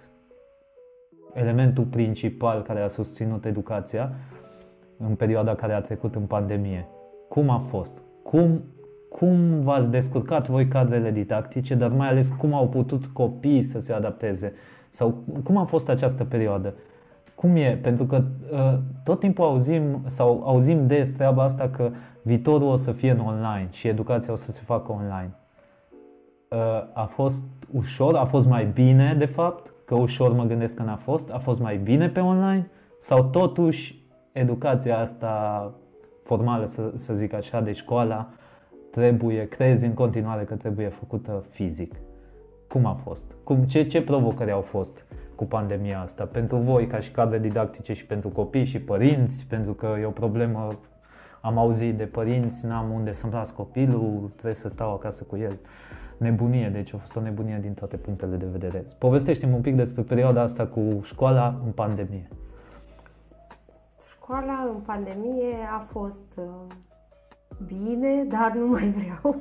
elementul principal care a susținut educația în perioada care a trecut în pandemie. Cum a fost? Cum, cum v-ați descurcat voi cadrele didactice, dar mai ales cum au putut copiii să se adapteze? Sau cum a fost această perioadă? Cum e? Pentru că uh, tot timpul auzim sau auzim des treaba asta că viitorul o să fie în online și educația o să se facă online. Uh, a fost ușor? A fost mai bine, de fapt? Că ușor mă gândesc că n-a fost. A fost mai bine pe online? Sau totuși educația asta formală, să, să zic așa, de școala, trebuie, crezi în continuare că trebuie făcută fizic? Cum a fost? Cum, ce, ce provocări au fost cu pandemia asta? Pentru voi, ca și cadre didactice și pentru copii și părinți, pentru că e o problemă, am auzit de părinți, n-am unde să-mi las copilul, trebuie să stau acasă cu el. Nebunie, deci a fost o nebunie din toate punctele de vedere. Povestește-mi un pic despre perioada asta cu școala în pandemie. Școala în pandemie a fost uh, bine, dar nu mai vreau.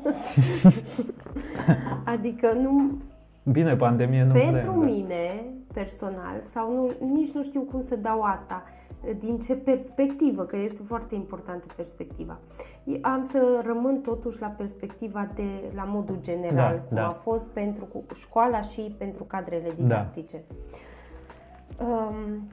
adică nu, Bine, pandemie nu Pentru vrem, da. mine, personal, sau nu, nici nu știu cum să dau asta, din ce perspectivă, că este foarte importantă perspectiva. Am să rămân totuși la perspectiva de, la modul general, Da, cum da. a fost pentru cu- școala și pentru cadrele didactice. Um,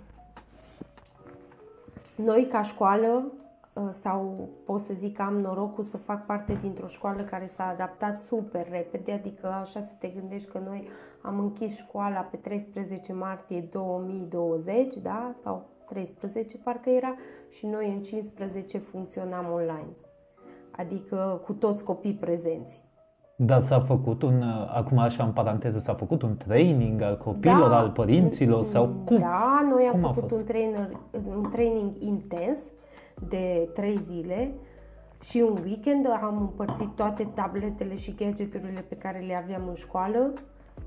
noi, ca școală, uh, sau pot să zic că am norocul să fac parte dintr-o școală care s-a adaptat super repede, adică așa să te gândești că noi am închis școala pe 13 martie 2020, da? Sau 13 parcă era, și noi în 15 funcționam online. Adică cu toți copii prezenți. Dar s-a făcut un, uh, acum așa în paranteză, s-a făcut un training al copilor, Da. al părinților sau cum? Da, noi am Cum a făcut fost? un, trainer, un training intens de trei zile și un weekend am împărțit toate tabletele și gadgeturile pe care le aveam în școală.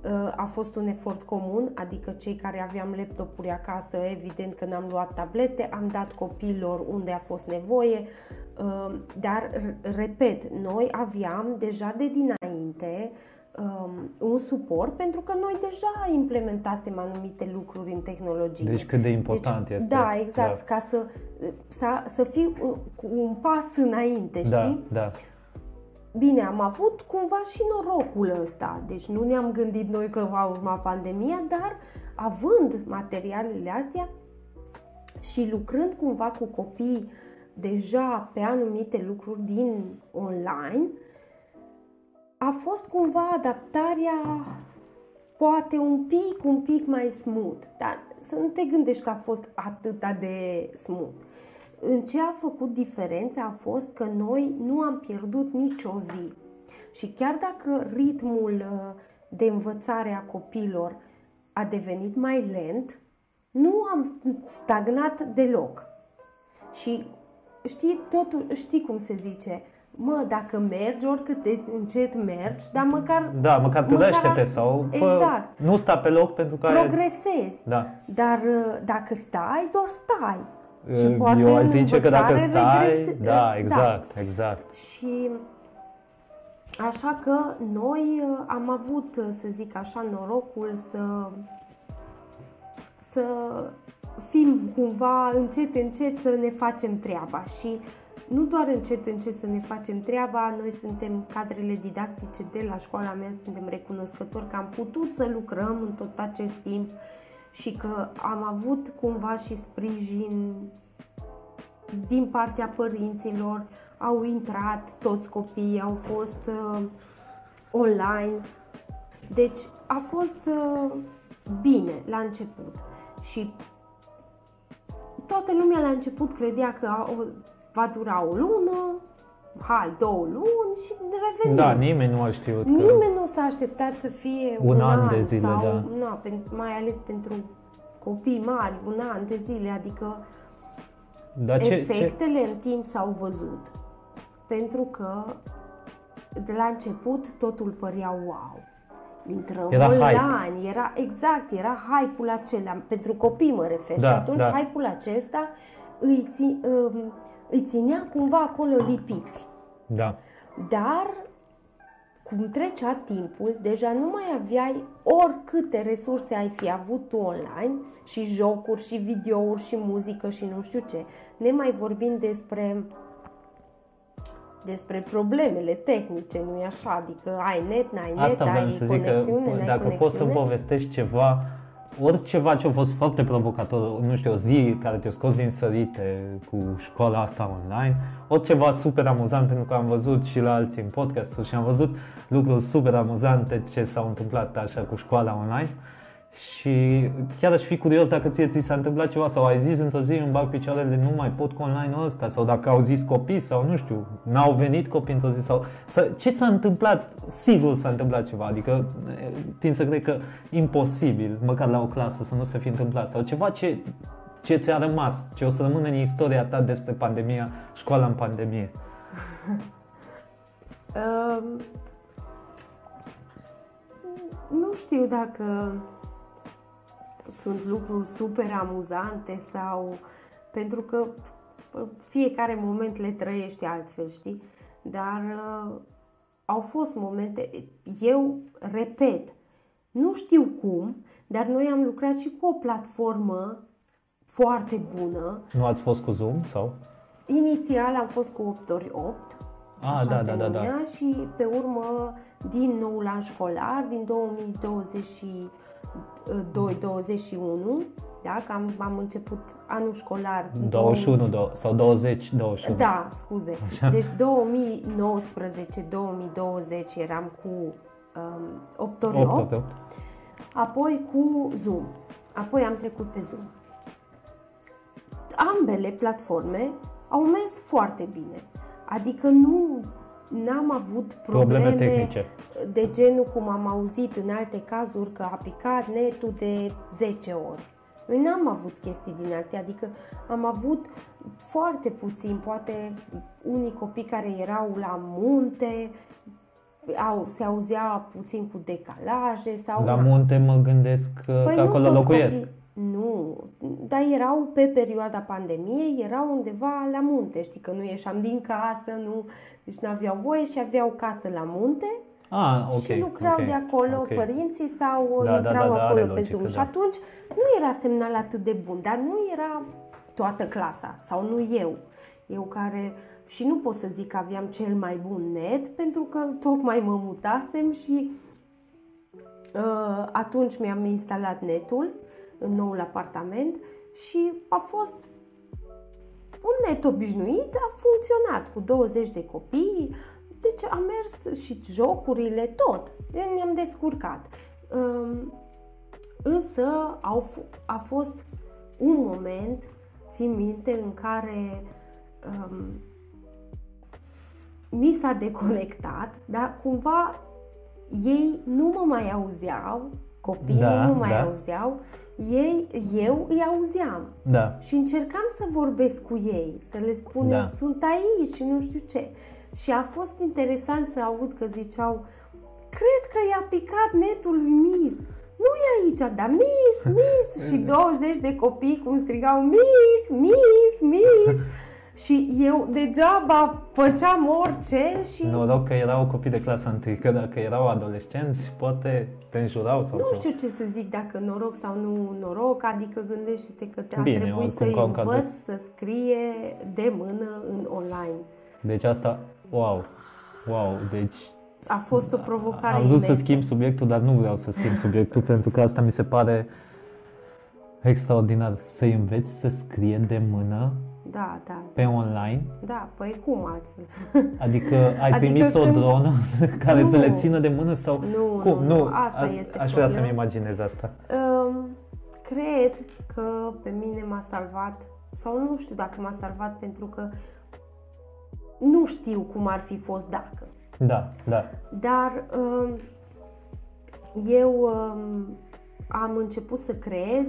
Uh, A fost un efort comun, adică cei care aveam laptopuri acasă, evident că n-am luat tablete, am dat copiilor unde a fost nevoie, uh, dar, r- repet, noi aveam deja de dinainte um, un suport pentru că noi deja implementasem anumite lucruri în tehnologie. Deci cât de important deci, este. Da, exact, Da. ca să, să, să fii uh, cu un pas înainte, Da, știi? da. Bine, am avut cumva și norocul ăsta, deci nu ne-am gândit noi că va urma pandemia, dar având materialele astea și lucrând cumva cu copii deja pe anumite lucruri din online, a fost cumva adaptarea poate un pic, un pic mai smooth, dar să nu te gândești că a fost atât de smooth. În ce a făcut diferența a fost că noi nu am pierdut nicio zi. Și chiar dacă ritmul uh, de învățare a copilor a devenit mai lent, nu am stagnat deloc. Și știi, totul, știi cum se zice, mă, dacă mergi, oricât de încet mergi, dar măcar... Da, măcar târăște-te măcar- sau fă, Exact. nu sta pe loc pentru că ai- Progresezi. Da. Dar uh, dacă stai, doar stai. Eu aș zice că dacă învățare stai, regrese- da, exact, exact. Și așa că noi uh, am avut, uh, să zic așa, norocul să să fim cumva încet, încet să ne facem treaba. Și nu doar încet, încet să ne facem treaba, noi suntem cadrele didactice de la școala mea, suntem recunoscători că am putut să lucrăm în tot acest timp și că am avut cumva și sprijin din partea părinților, au intrat toți copiii, au fost uh, online. Deci a fost uh, bine la început și toată lumea la început credea că a, o, va dura o lună, hai, două luni și revenim. Da, nimeni nu a știut că... Nimeni nu s-a așteptat să fie Un un, an de zile, sau, da. na, pen, mai ales pentru copii mari, un an de zile, adică Dar ce, ce, efectele în timp s-au văzut. Pentru că de la început totul părea wow. Intrăm Era online, era exact, era hype-ul acela, pentru copii mă refer. Da, și atunci da. hype-ul acesta îi ți, um, îi ținea cumva acolo lipiți. Da. Dar, cum trecea timpul, deja nu mai aveai oricâte resurse ai fi avut tu online, și jocuri, și videouri, și muzică, și nu știu ce. Ne mai vorbind despre despre problemele tehnice, nu-i așa? Adică ai net, n-ai net, Asta vreau ai să zic că conexiune, n-ai dacă conexiune. poți să povestești ceva, oriceva ce a fost foarte provocator, nu știu, o zi care te-a scos din sărite cu școala asta online, oriceva super amuzant, pentru că am văzut și la alții în podcast și am văzut lucruri super amuzante ce s-au întâmplat așa cu școala online. Și chiar aș fi curios dacă ție ți s-a întâmplat ceva sau ai zis într-o zi îmi bag picioarele, nu mai pot cu online ăsta sau dacă au zis copii sau nu știu, n-au venit copii într-o zi sau să, ce s-a întâmplat? Sigur s-a întâmplat ceva, adică eh, tind să cred că imposibil, măcar la o clasă să nu se fi întâmplat sau ceva ce, ce ți-a rămas, ce o să rămână în istoria ta despre pandemia, școala în pandemie. Um, nu știu dacă sunt lucruri super amuzante sau pentru că pă, fiecare moment le trăiești altfel, știi? Dar uh, au fost momente, eu repet, nu știu cum, dar noi am lucrat și cu o platformă foarte bună. Nu ați fost cu Zoom sau? Inițial am fost cu 8 ori 8, Ah, așa da, se da, da, da. numea, și pe urmă din nou la școlar, din 2022-21, da, că am, am început anul școlar. 21 do- sau 20, 21. Da, scuze. Deci 2019-2020 eram cu um, 8 ori 8, 8, 8, 8. apoi cu Zoom. Apoi am trecut pe Zoom. Ambele platforme au mers foarte bine. Adică nu n-am avut probleme, Probleme tehnice. de genul cum am auzit în alte cazuri că a picat netul de 10 ori. Noi n-am avut chestii din astea, adică am avut foarte puțin, poate unii copii care erau la munte, au, se auzea puțin cu decalaje sau... La na. munte mă gândesc că, Păi că nu acolo toți locuiesc. Copii, nu, dar erau pe perioada pandemiei, erau undeva la munte, știi că nu ieșeam din casă, nu, deci nu aveau voie și aveau casă la munte Ah, ok. și lucrau ok, de acolo ok. părinții sau Da, da, intrau da, da, acolo are pe logică, Zoom. Și da. atunci nu era semnal atât de bun, dar nu era toată clasa sau nu eu. Eu care și nu pot să zic că aveam cel mai bun net pentru că tocmai mă mutasem și uh, atunci mi-am instalat netul în noul apartament și a fost un net obișnuit, a funcționat cu 20 de copii, deci a mers și jocurile, tot. Deci ne-am descurcat. Um, însă au, f- a fost un moment, țin minte, în care um, mi s-a deconectat, dar cumva ei nu mă mai auzeau, copiii Da, nu mă mai da. auzeau, ei, eu îi auzeam. Da. Și încercam să vorbesc cu ei, să le spun, Da. da. sunt aici și nu știu ce. Și a fost interesant să aud că ziceau, cred că i-a picat netul lui Miss. Nu e aici, dar Miss, Miss și 20 de copii cum strigau Miss, Miss, Miss. Și eu degeaba făceam orice și Noroc că erau copii de clasa 1, că dacă erau adolescenți, poate te înjurau sau nu ceva. știu ce să zic dacă noroc sau nu noroc, adică gândește-te că te-a Bine, trebuit oricum, să-i ca un cadou. învăț să scrie de mână în online. Deci asta, wow, wow, deci A fost o provocare am vrut să imensă. schimb subiectul, dar nu vreau să schimb subiectul pentru că asta mi se pare extraordinar. Să-i înveți să scrie de mână Da, da, pe online, da, păi cum altfel? adică ai Adică trimis o când- dronă care Nu. să le țină de mână sau... Nu, cum? nu, nu, asta este Aș vrea să-mi problema. imaginez asta. Um, cred că pe mine m-a salvat, sau nu știu dacă m-a salvat pentru că nu știu cum ar fi fost dacă. Da, da. Dar um, eu um, am început să creez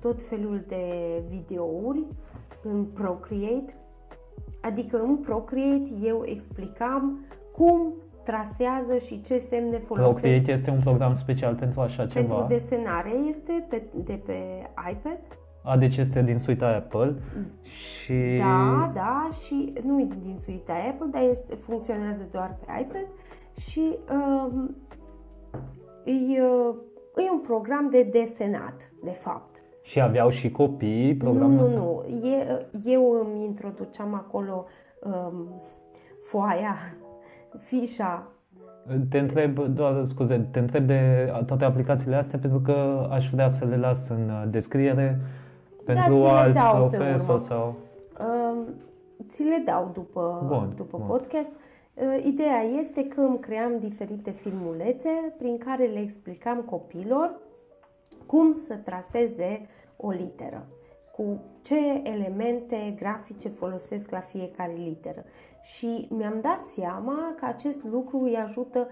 tot felul de videouri în Procreate. Adică în Procreate eu explicam cum trasează și ce semne folosesc Procreate este un program special pentru așa ceva. pentru desenare. Este pe, de pe iPad A, deci este din suita Apple și... Da, da, și nu e din suita Apple, dar este, funcționează doar pe iPad și uh, e, uh, e un program de desenat, de fapt. Și aveau și copii programul Nu, nu, ăsta? nu. E, eu îmi introduceam acolo um, foaia, fișa. Te întreb, doar scuze, te întreb de toate aplicațiile astea pentru că aș vrea să le las în uh, descriere pentru ți le alți dau pe profesori urmă. sau... Um, ți le dau după, Bun, după bun. podcast. Uh, Ideea este că îmi cream diferite filmulețe prin care le explicam copilor cum să traseze o literă, cu ce elemente grafice folosesc la fiecare literă. Și mi-am dat seama că acest lucru îi ajută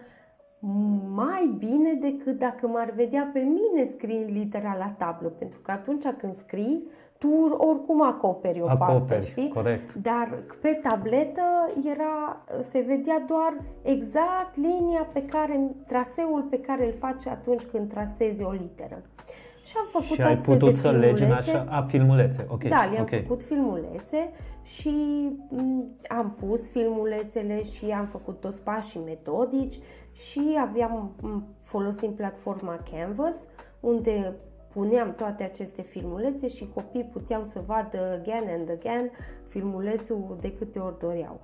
mai bine decât dacă m-ar vedea pe mine scriind litera la tablă, pentru că atunci când scrii, tu oricum acoperi o parte, Acoperi, știi? corect. Dar pe tabletă era, se vedea doar exact linia pe care, traseul pe care îl faci atunci când trasezi o literă. Și am făcut Și ai astfel putut de să legi în filmulețe. așa... A, filmulețe, ok. Da, le-am ok. făcut filmulețe și m, am pus filmulețele și am făcut toți pașii metodici și aveam, m, folosim platforma Canvas, unde puneam toate aceste filmulețe și copiii puteau să vadă again and again filmulețul de câte ori doreau.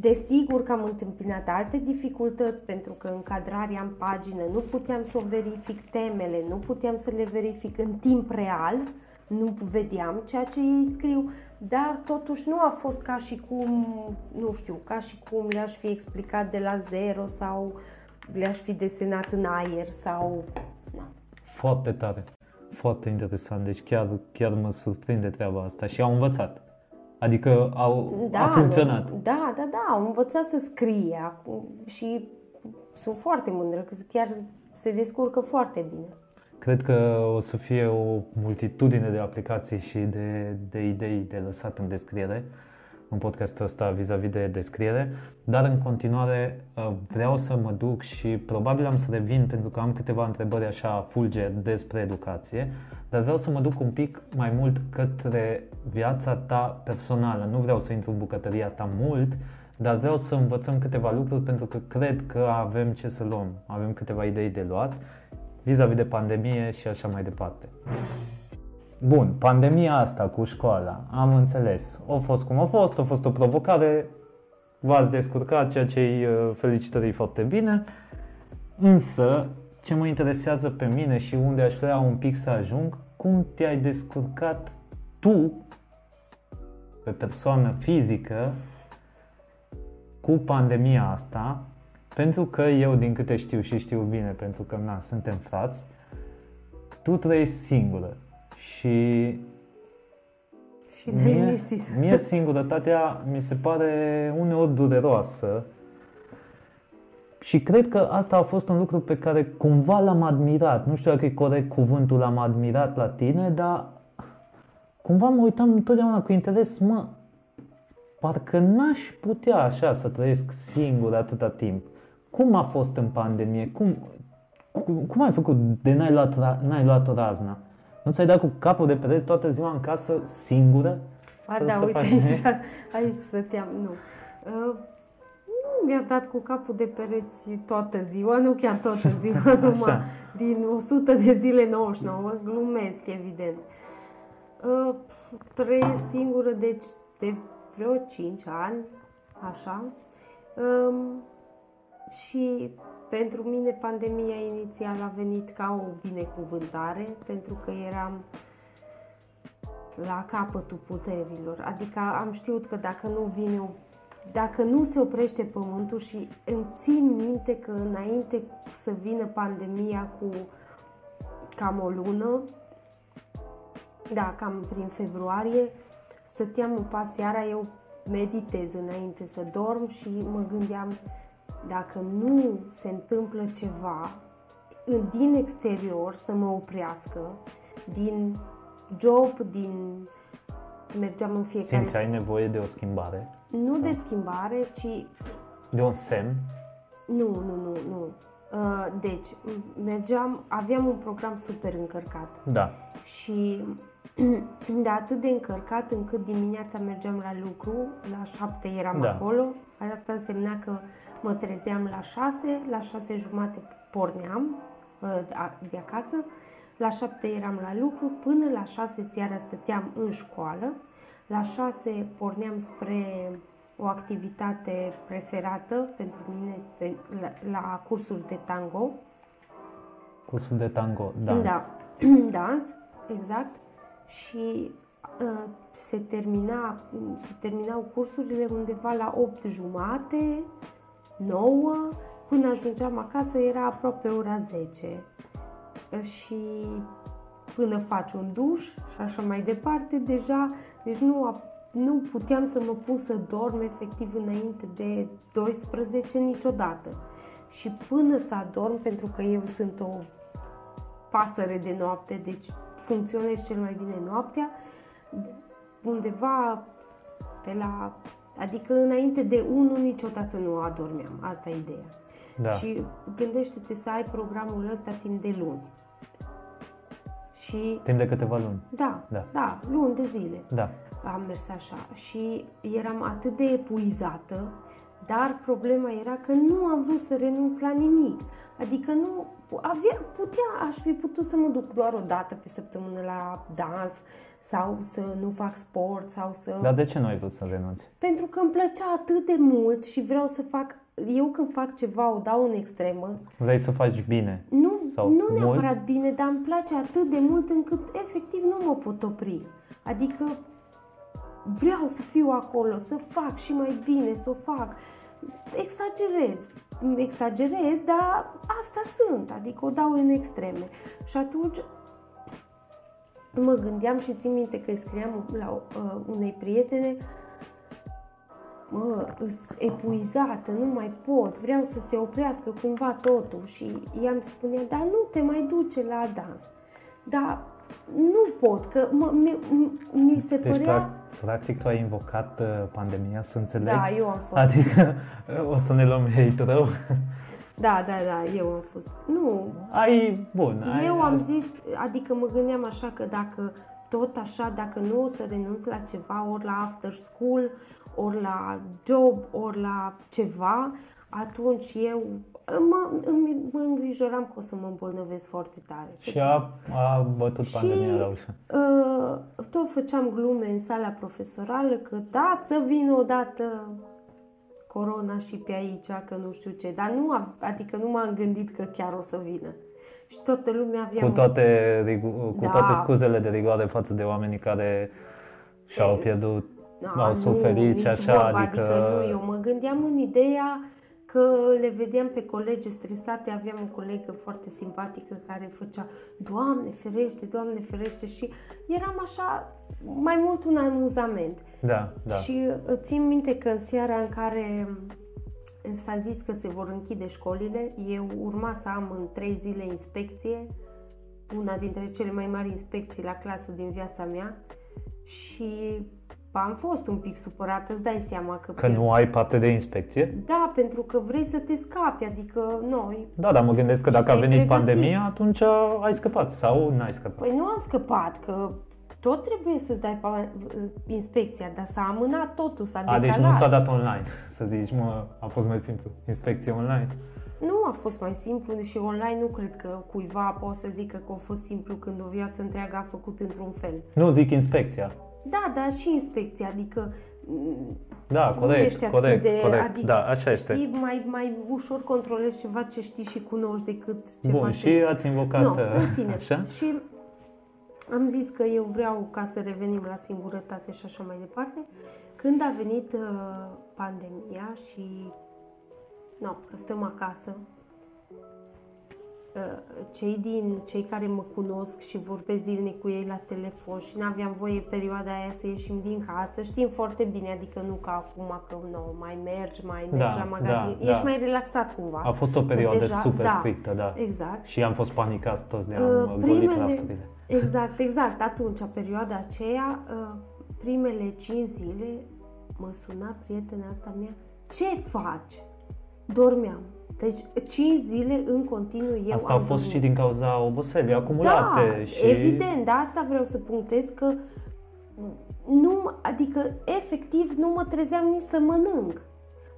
Desigur că am întâmpinat alte dificultăți pentru că încadrarea în pagină nu puteam să o verific temele, nu puteam să le verific în timp real, nu vedeam ceea ce ei scriu, dar totuși nu a fost ca și cum, nu știu, ca și cum le-aș fi explicat de la zero sau le-aș fi desenat în aer sau... Na. Foarte tare. Foarte interesant. Deci chiar, chiar mă surprinde treaba asta și au învățat. Adică au, a funcționat. nu- Da, da, da, au învățat să scrie acum și sunt foarte mândră că chiar se descurcă foarte bine. Cred că o să fie o multitudine de aplicații și de, de idei de lăsat în descriere în podcastul ăsta vis-a-vis de descriere, dar în continuare uh, vreau să mă duc și probabil am să revin pentru că am câteva întrebări așa fulger despre educație, dar vreau să mă duc un pic mai mult către viața ta personală. Nu vreau să intru în bucătăria ta mult, dar vreau să învățăm câteva lucruri pentru că cred că avem ce să luăm. Avem câteva idei de luat vis-a-vis de pandemie și așa mai departe. Bun, pandemia asta cu școala, am înțeles. A fost cum a fost, a fost o provocare, v-ați descurcat, ceea ce îi felicitări foarte bine. Însă, ce mă interesează pe mine și unde aș vrea un pic să ajung, cum te-ai descurcat tu, pe persoană fizică, cu pandemia asta, pentru că eu, din câte știu și știu bine, pentru că na, suntem frați, tu trăiești singură și Și ne liniștiți. mie singurătatea mi se pare uneori dureroasă și cred că asta a fost un lucru pe care cumva l-am admirat. Nu știu dacă e corect cuvântul l-am admirat la tine, dar cumva mă uitam întotdeauna cu interes, mă, parcă n-aș putea așa să trăiesc singur atâta timp. Cum a fost în pandemie? Cum, cum, cum ai făcut de n-ai luat, ra- n-ai luat razna? Nu ți-ai dat cu capul de pereți toată ziua în casă singură? A, Fără da, să uite, faci- aici, aici stăteam, nu. Uh, nu mi-a dat cu capul de pereți toată ziua, nu chiar toată ziua, numai din 100 de zile 99, glumesc, evident. Uh, trăiesc singură, deci, de vreo 5 ani, așa. Um, și pentru mine pandemia inițial a venit ca o binecuvântare, pentru că eram la capătul puterilor. Adică am știut că dacă nu vine o dacă nu se oprește pământul și îmi țin minte că înainte să vină pandemia cu cam o lună, da, cam prin februarie, stăteam în pas seara, eu meditez înainte să dorm și mă gândeam dacă nu se întâmplă ceva în- din exterior să mă oprească, din job, din mergeam în fiecare Simți ai nevoie de o schimbare? nu de schimbare, ci De un semn? nu, nu, nu, nu. Uh, Deci, m- mergeam, aveam un program super încărcat Da. și de atât de încărcat încât dimineața mergeam la lucru, la 7 eram Da. acolo, asta însemna că mă trezeam la 6, la 6 jumate porneam uh, de a- de acasă, la 7 eram la lucru, până la 6 seara stăteam în școală, la 6 porneam spre o activitate preferată pentru mine pe, la, la cursuri de tango, Cursul de tango, dans. da, dans, exact. Și uh, se, termina, se terminau cursurile undeva la 8 jumate, 9, până ajungeam acasă era aproape ora 10. Uh, Și până faci un duș și așa mai departe, deja, deci nu, a- nu puteam să mă pun să dorm efectiv înainte de 12 niciodată. Și până să adorm, pentru că eu sunt o pasăre de noapte, deci funcționez cel mai bine noaptea, undeva pe la... Adică înainte de 1 niciodată nu adormeam, asta e ideea. Da. Și gândește-te să ai programul ăsta timp de luni. Și Timp de câteva luni. da, Da. da, luni de zile Da. am mers așa și eram atât de epuizată, dar problema era că nu am vrut să renunț la nimic. Adică nu avea, putea, aș fi putut să mă duc doar o dată pe săptămână la dans sau să nu fac sport sau să... Dar de ce nu ai vrut să renunți? Pentru că îmi plăcea atât de mult și vreau să fac... Eu când fac ceva, o dau în extremă. Vrei să faci bine. Nu, Sau nu mult? neapărat bine, dar îmi place atât de mult încât efectiv nu mă pot opri. Adică vreau să fiu acolo, să fac și mai bine, să o fac. Exagerez, exagerez, dar asta sunt, adică o dau în extreme. Și atunci mă gândeam și țin minte că îi scriam la uh, unei prietene mă, îs epuizată, nu mai pot, vreau să se oprească cumva totul și ea îmi spunea, dar nu te mai duce la dans. Dar nu pot, că mă, mi, mi se Deci, părea... prac- practic, tu ai invocat uh, pandemia, să înțeleg? Da, eu am fost. Adică o să ne luăm hate rău. Da, da, da, eu am fost. Nu, Ai, bun. Ai, eu am zis, adică mă gândeam așa că dacă tot așa, dacă nu o să renunț la ceva, ori la after school, ori la job, ori la ceva, atunci eu mă, îmi- mă îngrijoram că o să mă îmbolnăvesc foarte tare. Și a, a bătut Și pandemia la ușă. uh, tot făceam glume în sala profesorală că da, să vină odată corona și pe aici, că nu știu ce, dar nu, am- adică nu m-am gândit că chiar o să vină. Și toată lumea avea... Cu toate, rigu- cu Da. toate scuzele de rigoare față de oamenii care și-au pierdut, au suferit și nici așa, vorba, adică... adică nu, eu mă gândeam în ideea că le vedeam pe colegi stresate, aveam o colegă foarte simpatică care făcea Doamne ferește, Doamne ferește și eram așa mai mult un amuzament. Da, da. Și uh, țin minte că în seara în care s-a zis că se vor închide școlile, eu urma să am în trei zile inspecție, una dintre cele mai mari inspecții la clasă din viața mea și am fost un pic supărată, îți dai seama că... Că nu ai parte de inspecție? Da, pentru că vrei să te scapi, adică noi... Da, dar mă gândesc că Și dacă a te-ai venit pregătit. pandemia, atunci ai scăpat sau n-ai scăpat. Păi nu am scăpat, că tot trebuie să-ți dai pa- inspecția, dar s-a amânat totul, s-a A, decalat. deci nu s-a dat online, să zici, mă, a fost mai simplu. Inspecție online. Nu a fost mai simplu, deși online nu cred că cuiva poate să zică că a fost simplu când o viață întreagă a făcut într-un fel. Nu, zic inspecția. Da, dar și inspecția, adică m, Da, nu corect, ești atât corect, de... corect. Adică, da, așa este. Știi, mai, mai ușor controlezi ceva ce știi și cunoști decât ceva Bun, ce... și ați invocat Nu, uh, în fine. așa? Și am zis că eu vreau ca să revenim la singurătate și așa mai departe. Când a venit uh, pandemia și no, că stăm acasă, uh, cei din cei care mă cunosc și vorbesc zilnic cu ei la telefon și n-aveam voie perioada aia să ieșim din casă, știm foarte bine, adică nu ca acum că nu, mai mergi, mai mergi Da, la magazin, da, ești da. mai relaxat cumva. A fost o perioadă Deja- super da, strictă, da. Exact. Și am fost panicați toți de am Uh, uh, golit primele- rafturile. Exact, exact. Atunci, perioada aceea, uh, primele 5 zile, mă suna prietena asta mea. Ce faci? Dormeam. Deci 5 zile în continuu eu Asta am a fost dormit. și din cauza oboselii acumulate. Da, și... evident, de asta vreau să punctez că nu, adică efectiv nu mă trezeam nici să mănânc.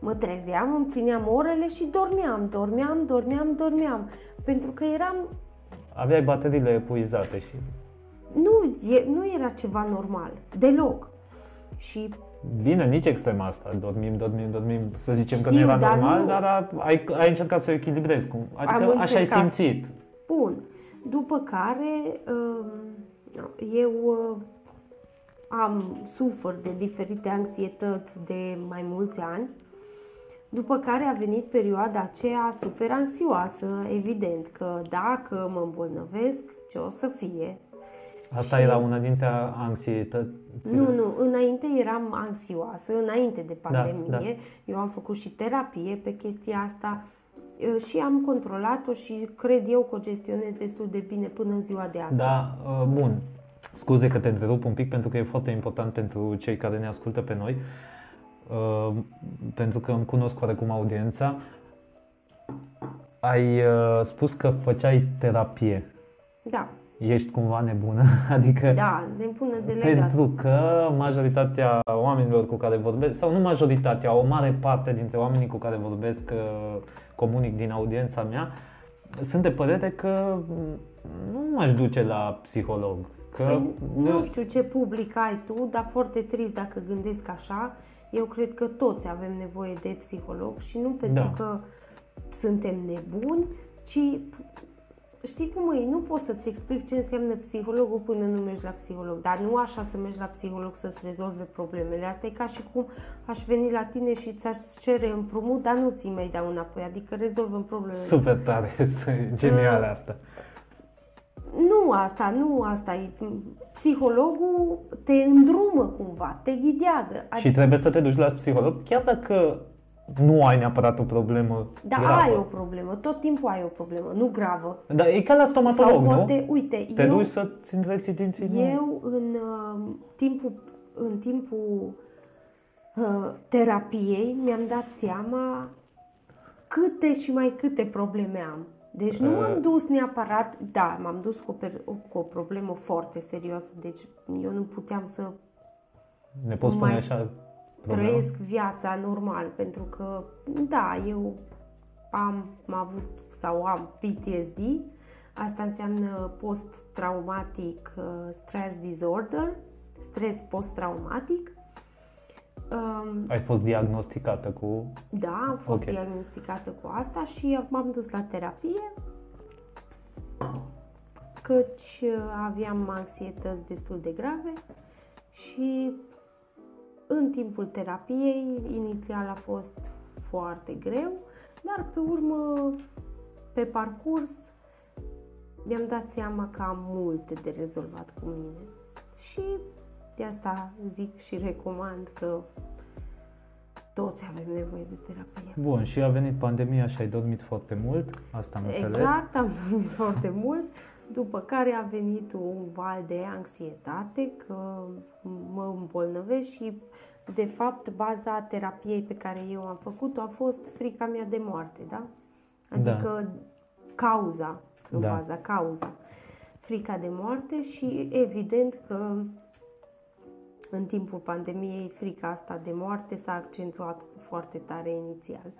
Mă trezeam, îmi țineam orele și dormeam, dormeam, dormeam, dormeam. Pentru că eram, Aveai bateriile epuizate și nu, e, nu era ceva normal, deloc. Și Bine, nici extrema asta. Dormim, dormim, dormim, să zicem că nu Știu, era dar normal, nu- dar a, ai, ai încercat să o echilibrezi. Cum, adică Am așa ai încercat. simțit. Bun. După care um, eu uh, am sufăr de diferite anxietăți de mai mulți ani, după care a venit perioada aceea super anxioasă, evident că dacă mă îmbolnăvesc, ce o să fie? Asta Și- era una dintre anxietățile. Nu, nu, înainte eram anxioasă, înainte de Da, pandemie. Eu am făcut și terapie pe chestia asta uh, și am controlat-o și cred eu că o gestionez destul de bine până în ziua de astăzi. Da, uh, bun. Scuze că te întrerup un pic pentru că e foarte important pentru cei care ne ascultă pe noi. Uh, pentru că îmi cunosc oarecum audiența. Ai uh, spus că făceai terapie. Da, Ești cumva nebună? Adică da, ne pună de legat. Pentru că majoritatea oamenilor cu care vorbesc, sau nu majoritatea, o mare parte dintre oamenii cu care vorbesc, uh, comunic din audiența mea, sunt de părere că mm, nu m-aș duce la psiholog. Că Păi, nu știu ce public ai tu, dar foarte trist dacă gândesc așa. Eu cred că toți avem nevoie de psiholog și nu pentru Da. că suntem nebuni, ci știi cum e, nu pot să-ți explic ce înseamnă psihologul până nu mergi la psiholog, dar nu așa să mergi la psiholog să-ți rezolve problemele. Asta e ca și cum aș veni la tine și ți-aș cere împrumut, dar nu ți mai dau înapoi, adică rezolvăm problemele. super tare, genială asta. Nu asta, nu asta e. Psihologul te îndrumă cumva, te ghidează. Adică, Și trebuie să te duci la psiholog, chiar dacă nu ai neapărat o problemă da, gravă. ai o problemă, tot timpul ai o problemă, nu gravă. Dar e ca la stomatolog, Sau poate, nu? uite, Te eu, duci să-ți întreții dinții? nu? eu în uh, timpul, în timpul uh, terapiei mi-am dat seama câte și mai câte probleme am. Deci nu Uh. m-am dus neapărat, da, m-am dus cu o, per- cu o problemă foarte serioasă, deci eu nu puteam să Ne poți spune mai așa problema? Trăiesc viața normal, pentru că, da, eu am, am avut sau am PTSD, asta înseamnă post-traumatic uh, stress disorder, stres post-traumatic. Um, Ai fost diagnosticată cu... da, am fost Ok. diagnosticată cu asta și m-am dus la terapie, căci uh, aveam anxietăți destul de grave și în timpul terapiei, inițial a fost foarte greu, dar pe urmă, pe parcurs, mi-am dat seama că am multe de rezolvat cu mine. Și de asta zic și recomand că toți avem nevoie de terapie. Bun, și a venit pandemia și ai dormit foarte mult, asta am înțeles. Exact, am dormit foarte mult, după care a venit un val de anxietate că mă îmbolnăvesc și de fapt baza terapiei pe care eu am făcut-o a fost frica mea de moarte, da? Adică cauza, nu Da. baza, cauza. Frica de moarte și evident că în timpul pandemiei frica asta de moarte s-a accentuat foarte tare inițial.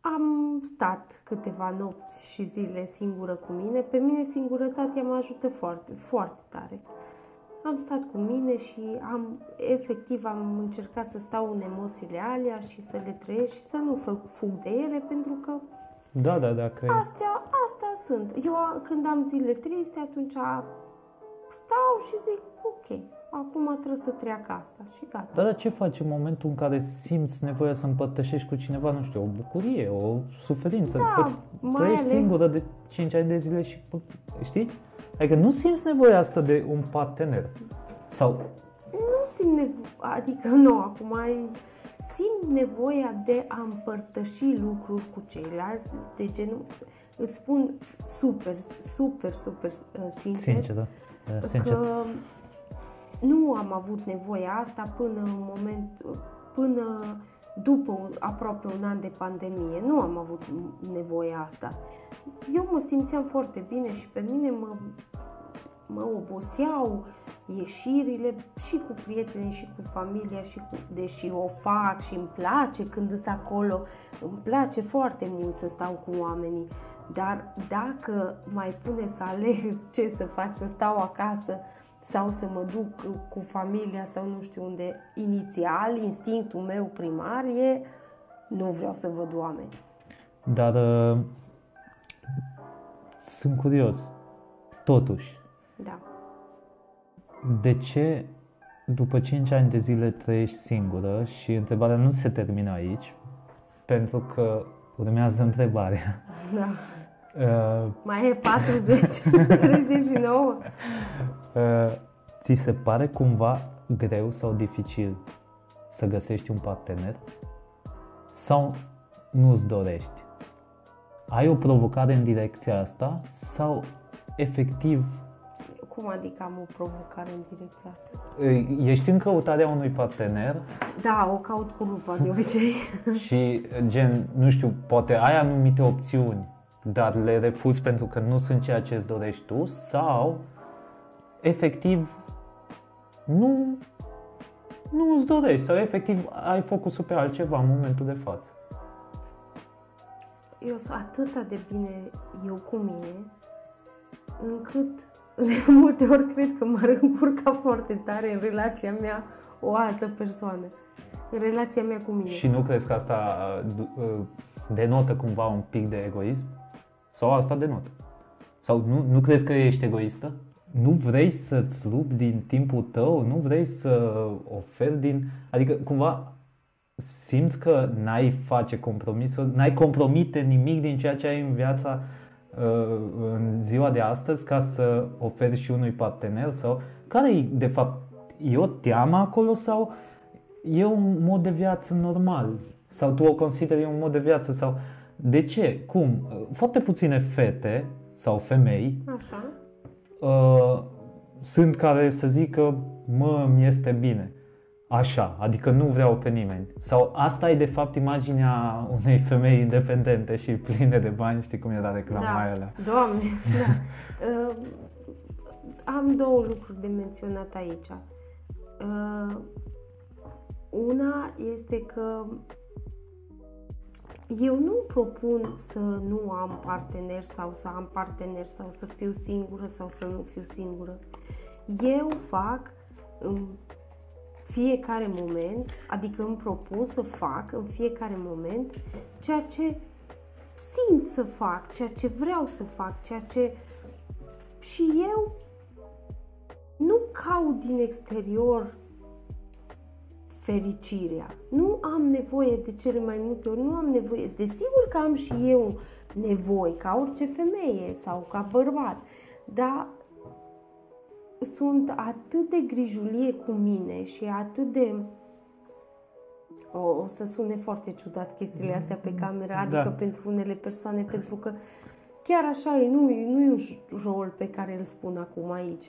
Am stat câteva nopți și zile singură cu mine. Pe mine singurătatea mă ajută foarte, foarte tare. Am stat cu mine și am, efectiv, am încercat să stau în emoțiile alea și să le trăiesc și să nu fă- fug de ele, pentru că Da, da, dacă e... astea, astea sunt. Eu a- când am zile triste, atunci stau și zic, ok, acum trebuie să treacă asta și gata. Da, dar ce faci în momentul în care simți nevoia să împărtășești cu cineva, nu știu, o bucurie, o suferință? Da, Că mai trăiești ales- singură de 5 ani de zile și, bă, știi? Adică nu simți nevoia asta de un partener. Sau, Nu simt nevoie, adică nu, acum ai, simt nevoia de a împărtăși lucruri cu ceilalți, de genul, îți spun super, super, super uh, sincer, sincer, da? Da, sincer. că nu am avut nevoia asta până în moment, până după un, aproape un an de pandemie. Nu am avut nevoie asta. Eu mă simțeam foarte bine și pe mine mă, mă oboseau ieșirile și cu prieteni și cu familia și cu, deși o fac și îmi place când sunt acolo, îmi place foarte mult să stau cu oamenii, dar dacă mai pune să aleg ce să fac, să stau acasă sau să mă duc cu familia sau nu știu unde, inițial, instinctul meu primar e nu vreau să văd oameni. Dar uh, sunt curios, totuși, Da. de ce după 5 ani de zile trăiești singură și întrebarea nu se termină aici, pentru că urmează întrebarea. Da. Uh, Mai e 40, 39. Uh, ți se pare cumva greu sau dificil să găsești un partener? Sau nu-ți dorești? Ai o provocare în direcția asta sau efectiv Cum adică am o provocare în direcția asta? uh, ești în căutarea unui partener Da, o caut cu lupa de obicei. și gen, nu știu, poate ai anumite opțiuni, dar le refuzi pentru că nu sunt ceea ce îți dorești tu sau efectiv nu nu îți dorești sau efectiv ai focusul pe altceva în momentul de față. Eu sunt atât de bine eu cu mine, încât de multe ori cred că m-ar încurca foarte tare în relația mea o altă persoană. În relația mea cu mine. Și nu crezi că asta uh, du- uh, denotă cumva un pic de egoism? Sau asta denotă? Sau nu, nu crezi că ești egoistă? Nu vrei să-ți rupi din timpul tău? Nu vrei să oferi din... Adică cumva simți că n-ai face compromisuri, n-ai compromite nimic din ceea ce ai în viața uh, în ziua de astăzi ca să oferi și unui partener? Sau care e de fapt? E o teamă acolo sau e un mod de viață normal? Sau tu o consideri un mod de viață? Sau de ce? Cum? Foarte puține fete sau femei Așa. Uh, sunt care să zică mă, mi este bine. Așa, adică nu vreau pe nimeni. Sau asta e de fapt imaginea unei femei independente și pline de bani, știi cum era reclama Da. aia alea. Doamne, da. Uh, am două lucruri de menționat aici. Uh, una este că eu nu propun să nu am partener sau să am partener sau să fiu singură sau să nu fiu singură. Eu fac în fiecare moment, adică îmi propun să fac în fiecare moment ceea ce simt să fac, ceea ce vreau să fac, ceea ce și eu nu caut din exterior fericirea. Nu am nevoie de cele mai multe ori, nu am nevoie. Desigur că am și eu nevoi, ca orice femeie sau ca bărbat, dar sunt atât de grijulie cu mine și atât de o, o să sune foarte ciudat chestiile astea pe cameră, adică Da. pentru unele persoane, pentru că chiar așa e, nu, e- nu e un j- rol pe care îl spun acum aici.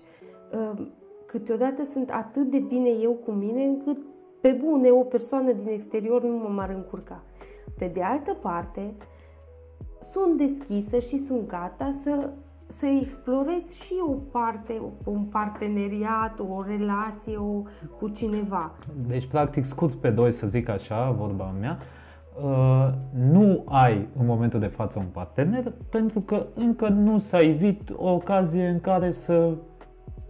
Uh, Câteodată sunt atât de bine eu cu mine încât pe bune o persoană din exterior nu mă m-ar încurca. Pe de altă parte, sunt deschisă și sunt gata să, să explorez și o parte, un parteneriat, o relație o, cu cineva. Deci, practic, scurt pe doi, să zic așa, vorba mea, uh, nu ai în momentul de față un partener pentru că încă nu s-a evit o ocazie în care să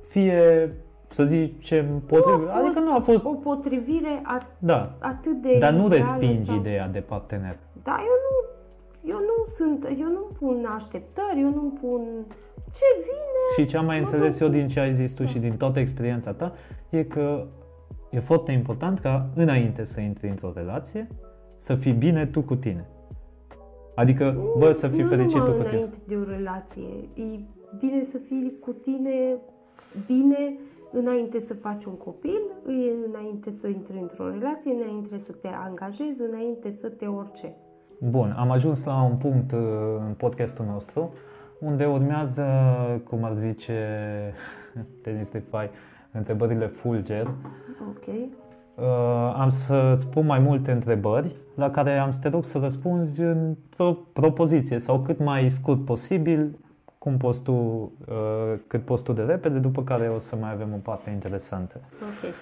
fie, să zicem, potrivit. Adică nu a fost, o potrivire a, da, atât de dar nu ideală respingi sau... ideea de partener. Da, eu nu, eu nu sunt, eu nu pun așteptări, eu nu pun ce vine. Și ce am mai Mă înțeles duc. eu din ce ai zis tu și din toată experiența ta e că e foarte important ca înainte să intri într-o relație să fii bine tu cu tine. Adică, bă, să fii nu fericit numai tu cu tine. înainte de o relație. E bine să fii cu tine bine înainte să faci un copil, e înainte să intri într-o relație, înainte să te angajezi, înainte să te orice. Bun, am ajuns la un punct uh, în podcastul nostru unde urmează, cum ar zice Denis Defai, întrebările fulger. Ok? Uh, uh, am să spun mai multe întrebări la care am să te rog să răspunzi într-o propoziție sau cât mai scurt posibil, cum poți tu, uh, cât poți tu de repede, după care o să mai avem o parte interesantă. Ok.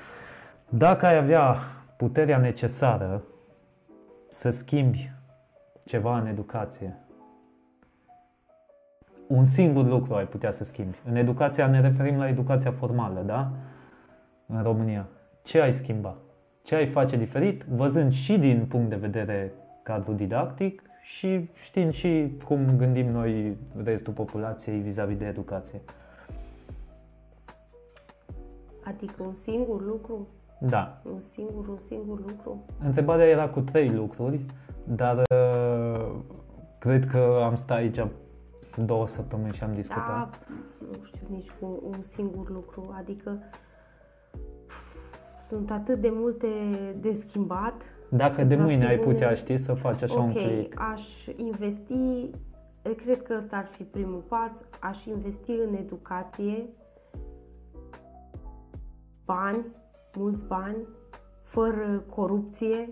Dacă ai avea puterea necesară să schimbi ceva în educație, un singur lucru ai putea să schimbi. În educația ne referim la educația formală, da? În România. Ce ai schimba? Ce ai face diferit, văzând și din punct de vedere cadru didactic și știind și cum gândim noi restul populației vis-a-vis de educație. Adică un singur lucru? Da. Un singur, un singur lucru? Întrebarea era cu trei lucruri, dar uh, cred că am stat aici două săptămâni și am discutat. Da, nu știu nici cu un singur lucru. Adică sunt atât de multe de schimbat. Dacă de mâine ai putea, ști, să faci așa Ok, un click. aș investi, cred că ăsta ar fi primul pas, aș investi în educație bani, mulți bani, fără corupție.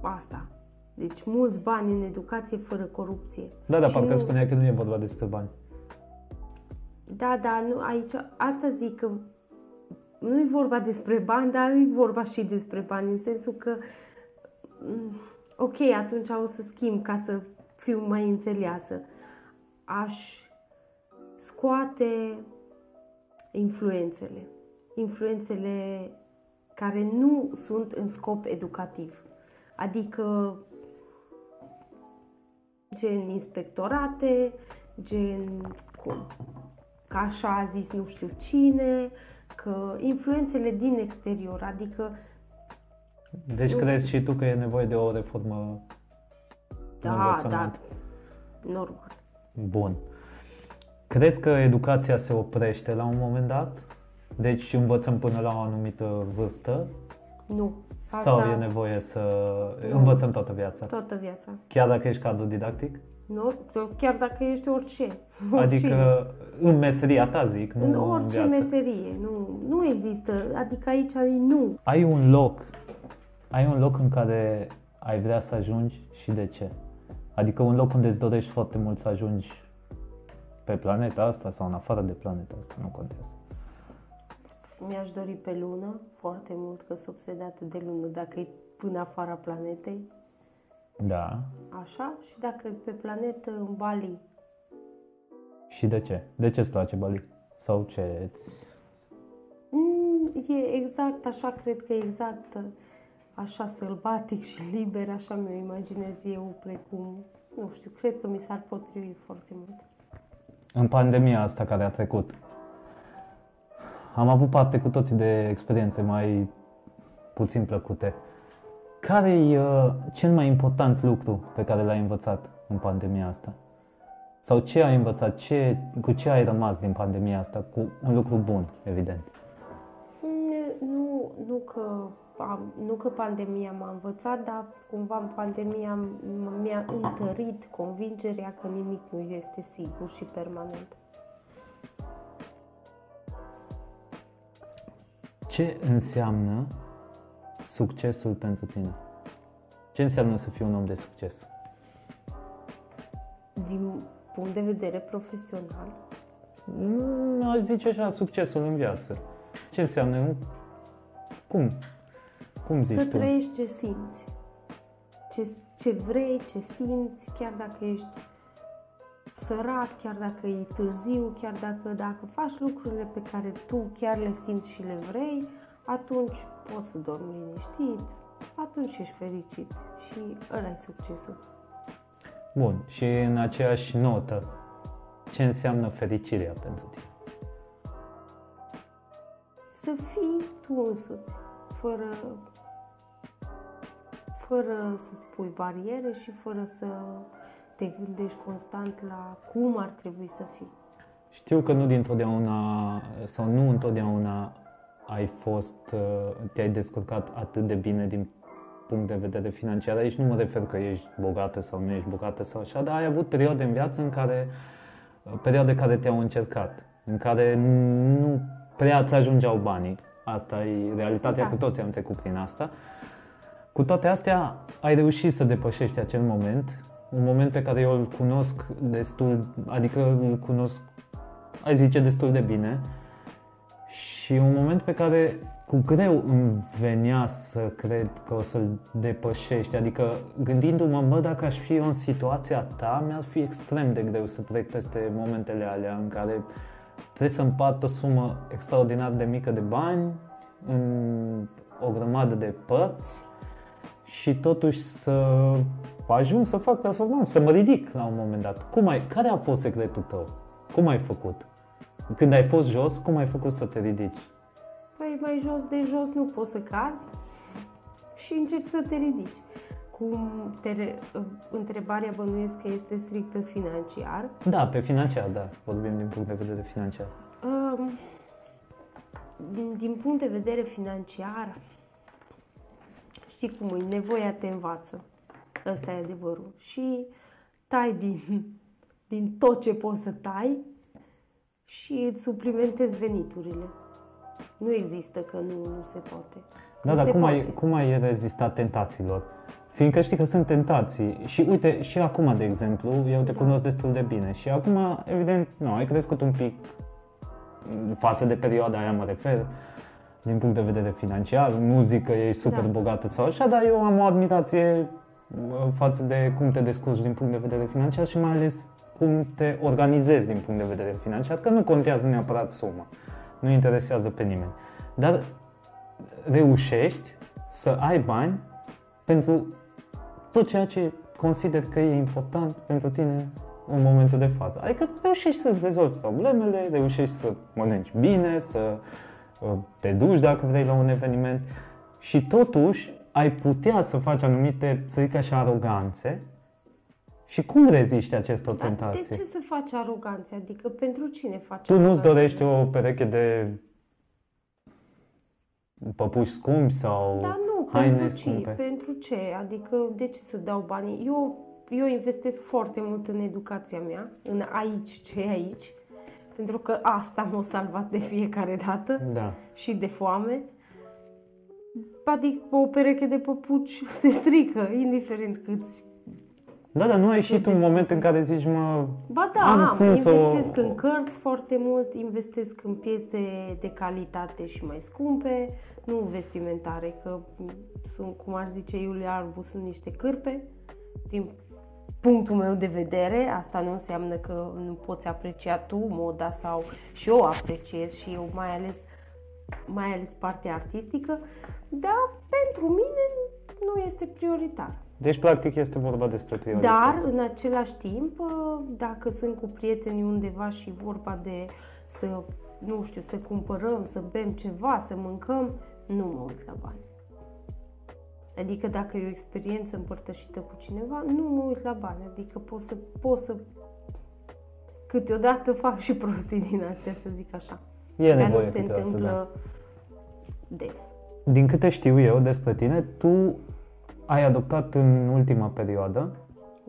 Asta. Deci mulți bani în educație fără corupție. Da, da, Și parcă nu- spunea că nu e vorba despre bani. Da, da, nu, aici, asta zic că nu e vorba despre bani, dar e vorba și despre bani, în sensul că, mm, ok, atunci o să schimb ca să fiu mai înțeleasă. Aș scoate influențele. Influențele care nu sunt în scop educativ. Adică gen inspectorate, gen cum? Că așa a zis nu știu cine, că influențele din exterior, adică Deci Nu crezi și tu că e nevoie de o reformă în da, da, învățământ? normal. Bun. Crezi că educația se oprește la un moment dat? Deci învățăm până la o anumită vârstă? Nu. Sau e nevoie să Nu. învățăm toată viața? toată viața. Chiar dacă ești cadru didactic? Nu? Chiar dacă ești orice. Adică în meseria ta zic, nu în orice viață. meserie. Nu, nu există. Adică aici e nu. Ai un loc, ai un loc în care ai vrea să ajungi și de ce? Adică un loc unde îți dorești foarte mult să ajungi pe planeta asta sau în afară de planeta asta, nu contează. Mi-aș dori pe lună foarte mult, că sunt obsedată de lună. Dacă e până afara planetei, Da. așa, și dacă e pe planetă, în Bali. Și de ce? De ce îți place Bali? Sau ce îți... Mm, e exact așa, cred că e exact așa sălbatic și liber, așa mi-o imaginez eu, precum, nu știu, cred că mi s-ar potrivi foarte mult. În pandemia asta care a trecut, am avut parte cu toții de experiențe mai puțin plăcute. Care e uh, cel mai important lucru pe care l-ai învățat în pandemia asta? Sau ce ai învățat? Ce, cu ce ai rămas din pandemia asta? Cu un lucru bun, evident. Mm, Nu, nu, că, am, nu că pandemia m-a învățat, dar cumva pandemia m- mi-a întărit convingerea că nimic nu este sigur și permanent. Ce înseamnă succesul pentru tine? Ce înseamnă să fii un om de succes? Din punct de vedere profesional, Nu aș zice așa, succesul în viață. Ce înseamnă? Cum? Cum zici să tu? trăiești ce simți. Ce, ce vrei, ce simți, chiar dacă ești sărac, chiar dacă e târziu, chiar dacă, dacă faci lucrurile pe care tu chiar le simți și le vrei, atunci poți să dormi liniștit, atunci ești fericit și ăla e succesul. Bun, și în aceeași notă, ce înseamnă fericirea pentru tine? Să fii tu însuți, fără, fără să-ți pui bariere și fără să te gândești constant la cum ar trebui să fii. Știu că nu dintotdeauna, sau nu întotdeauna ai fost, uh, te-ai descurcat atât de bine din punct de vedere financiar. Aici nu mă refer că ești bogată sau nu ești bogată sau așa, dar ai avut perioade în viață în care, perioade care te-au încercat, în care nu prea ți ajungeau banii Asta e realitatea, Da. cu toții am trecut prin asta. Cu toate astea, ai reușit să depășești acel moment, un moment pe care eu îl cunosc destul, adică îl cunosc, ai zice, destul de bine și un moment pe care cu greu îmi venea să cred că o să-l depășești. Adică gândindu-mă, mă, dacă aș fi eu în situația ta, mi-ar fi extrem de greu să trec peste momentele alea în care trebuie să împart o sumă extraordinar de mică de bani în o grămadă de părți și totuși să ajung să fac performanță, să mă ridic la un moment dat. Cum ai, care a fost secretul tău? Cum ai făcut? Când ai fost jos, cum ai făcut să te ridici? Păi mai jos de jos nu poți să cazi și începi să te ridici. Cum te re... întrebarea bănuiesc că este strict pe financiar. Da, pe financiar, da. Vorbim din punct de vedere financiar. Um, din punct de vedere financiar, știi cum e, nevoia te învață. Ăsta e adevărul. Și tai din, din tot ce poți să tai și îți suplimentezi veniturile. Nu există că nu, nu se poate. Da, Că dar se cum ai, poate. cum ai rezistat tentațiilor? Fiindcă știi că sunt tentații. Și uite, și acum, de exemplu, eu te Da. cunosc destul de bine. Și acum, evident, nu, ai crescut un pic față de perioada aia, mă refer, din punct de vedere financiar. Nu zic că ești super Da. bogată sau așa, dar eu am o admirație uh, față de cum te descurci din punct de vedere financiar și mai ales cum te organizezi din punct de vedere financiar, că nu contează neapărat suma. Nu interesează pe nimeni. Dar reușești să ai bani pentru tot ceea ce consider că e important pentru tine în momentul de față. Adică reușești să-ți rezolvi problemele, reușești să mănânci bine, să uh, te duci dacă vrei la un eveniment și totuși ai putea să faci anumite, să zic așa, aroganțe și cum reziști acestor Dar tentații? de ce să faci aroganțe? Adică pentru cine faci Tu nu-ți aroganțe? dorești o pereche de păpuși scumpi sau Dar nu, haine pentru ce? scumpe? Pentru ce? Adică de ce să dau banii? Eu, eu investesc foarte mult în educația mea, în aici ce e aici, pentru că asta m-a salvat de fiecare dată Da. și de foame. Adică o pereche de păpuci se strică, indiferent câți. Da, dar nu ai și tu un descurcă. moment în care zici, mă, Ba da, Am am, strâns o- investesc în cărți foarte mult, investesc în piese de calitate și mai scumpe, nu vestimentare, că sunt, cum ar zice Iulia Arbu, sunt niște cârpe. Din punctul meu de vedere, asta nu înseamnă că nu poți aprecia tu moda sau și eu apreciez și eu mai ales mai ales partea artistică, dar pentru mine nu este prioritar. Deci practic este vorba despre priorități. Dar, în același timp, uh, dacă sunt cu prietenii undeva și vorba de să, nu știu, să cumpărăm, să bem ceva, să mâncăm, nu mă uit la bani. Adică dacă e o experiență împărtășită cu cineva, nu mă uit la bani. Adică pot să, pot să câteodată fac și prostii din astea, să zic așa. E Dar nu nevoie se câteodată, întâmplă des. Da. Din câte știu eu despre tine, tu ai adoptat în ultima perioadă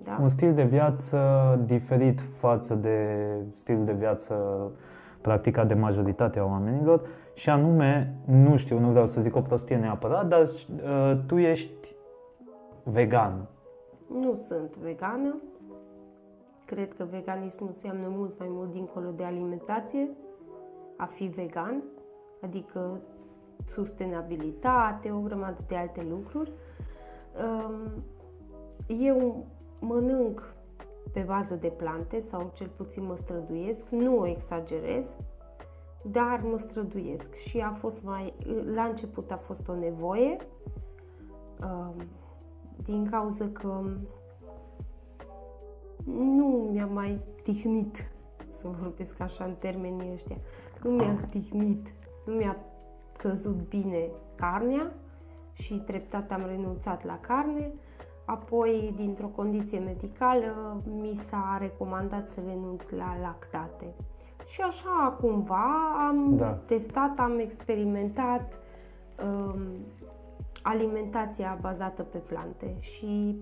Da? un stil de viață diferit față de stilul de viață practicat de majoritatea oamenilor și anume, nu știu, nu vreau să zic o prostie neapărat, dar uh, tu ești vegan. Nu sunt vegană. Cred că veganismul înseamnă mult mai mult dincolo de alimentație, a fi vegan, adică sustenabilitate, o grămadă de alte lucruri. Um, Eu mănânc pe bază de plante sau cel puțin mă străduiesc, nu o exagerez, dar mă străduiesc și a fost mai, la început a fost o nevoie, um, din cauza că nu mi-a mai tihnit, să vorbesc așa în termenii ăștia, nu mi-a tihnit, nu mi-a căzut bine carnea și treptat am renunțat la carne. Apoi, dintr-o condiție medicală, mi s-a recomandat să renunț la lactate. Și așa, cumva, am Da. testat, am experimentat um, alimentația bazată pe plante și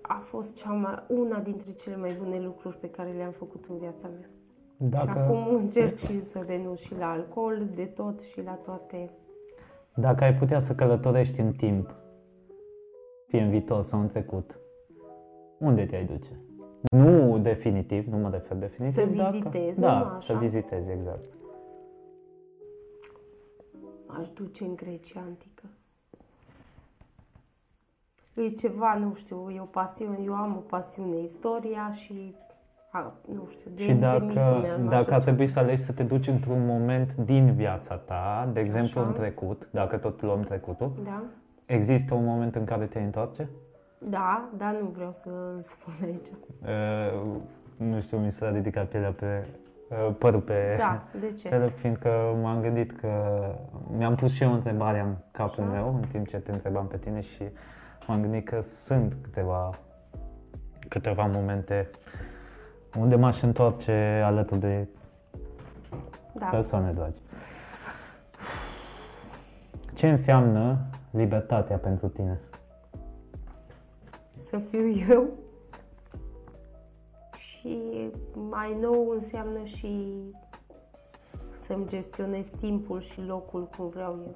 a fost cea mai, una dintre cele mai bune lucruri pe care le-am făcut în viața mea. Dacă, Și acum încerc și să renunț și la alcool, de tot și la toate. Dacă ai putea să călătorești în timp, fie în viitor sau în trecut, unde te-ai duce? Nu definitiv, nu mă refer definitiv. Să dacă- vizitez, Da, numai să așa? vizitezi, exact. aș duce în Grecia antică. E ceva, nu știu, e o pasiune, eu am o pasiune, istoria și, a, nu știu, de, și de dacă, mică mi-am dacă ar așa trebui să alegi să te duci într-un moment din viața ta, de exemplu Așa. în trecut, dacă tot luăm trecutul, Da? există un moment în care te întoarce? Da, dar nu vreau să-l spun aici. Uh, nu știu, mi s-a ridicat pielea pe uh, părul pe Da, de ce? piele, fiindcă m-am gândit că mi-am pus și eu întrebarea în capul Așa. meu în timp ce te întrebam pe tine și m-am gândit că sunt câteva câteva momente unde m-aș întoarce alături de Da. persoane dragi. Ce înseamnă libertatea pentru tine? Să fiu eu și mai nou înseamnă și să-mi gestionez timpul și locul cum vreau eu.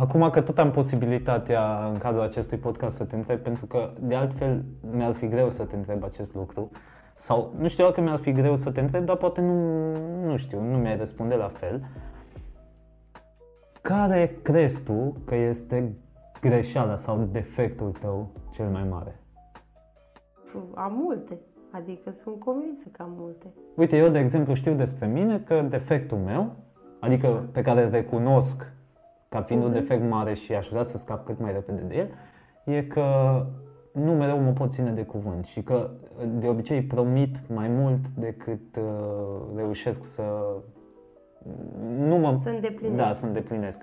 Acum că tot am posibilitatea în cadrul acestui podcast să te întreb, pentru că de altfel mi-ar fi greu să te întreb acest lucru, sau nu știu dacă mi-ar fi greu să te întreb, dar poate nu, nu știu, nu mi-ai răspunde la fel. Care crezi tu că este greșeala sau defectul tău cel mai mare? Puh, Am multe, adică sunt convinsă că am multe. Uite, eu, de exemplu, știu despre mine că defectul meu, adică Așa. pe care îl recunosc ca fiind un Mhm. defect mare și aș vrea să scap cât mai repede de el, e că nu mereu mă pot ține de cuvânt și că de obicei promit mai mult decât uh, reușesc să nu mă Să îndeplinești. da, să îndeplinesc.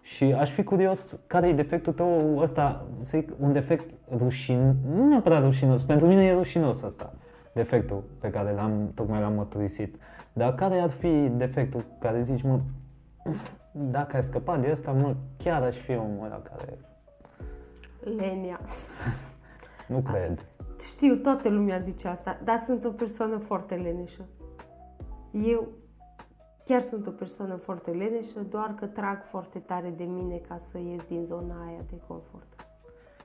Și aș fi curios care e defectul tău ăsta, să zic, un defect rușin, nu neapărat rușinos, pentru mine e rușinos ăsta, defectul pe care l-am, tocmai l-am mărturisit. Dar care ar fi defectul care zici, mă, dacă ai scăpat de asta, mă, chiar aș fi omul ăla care... Lenia. Nu cred. Știu, toată lumea zice asta, dar sunt o persoană foarte leneșă. Eu chiar sunt o persoană foarte leneșă, doar că trag foarte tare de mine ca să ies din zona aia de confort.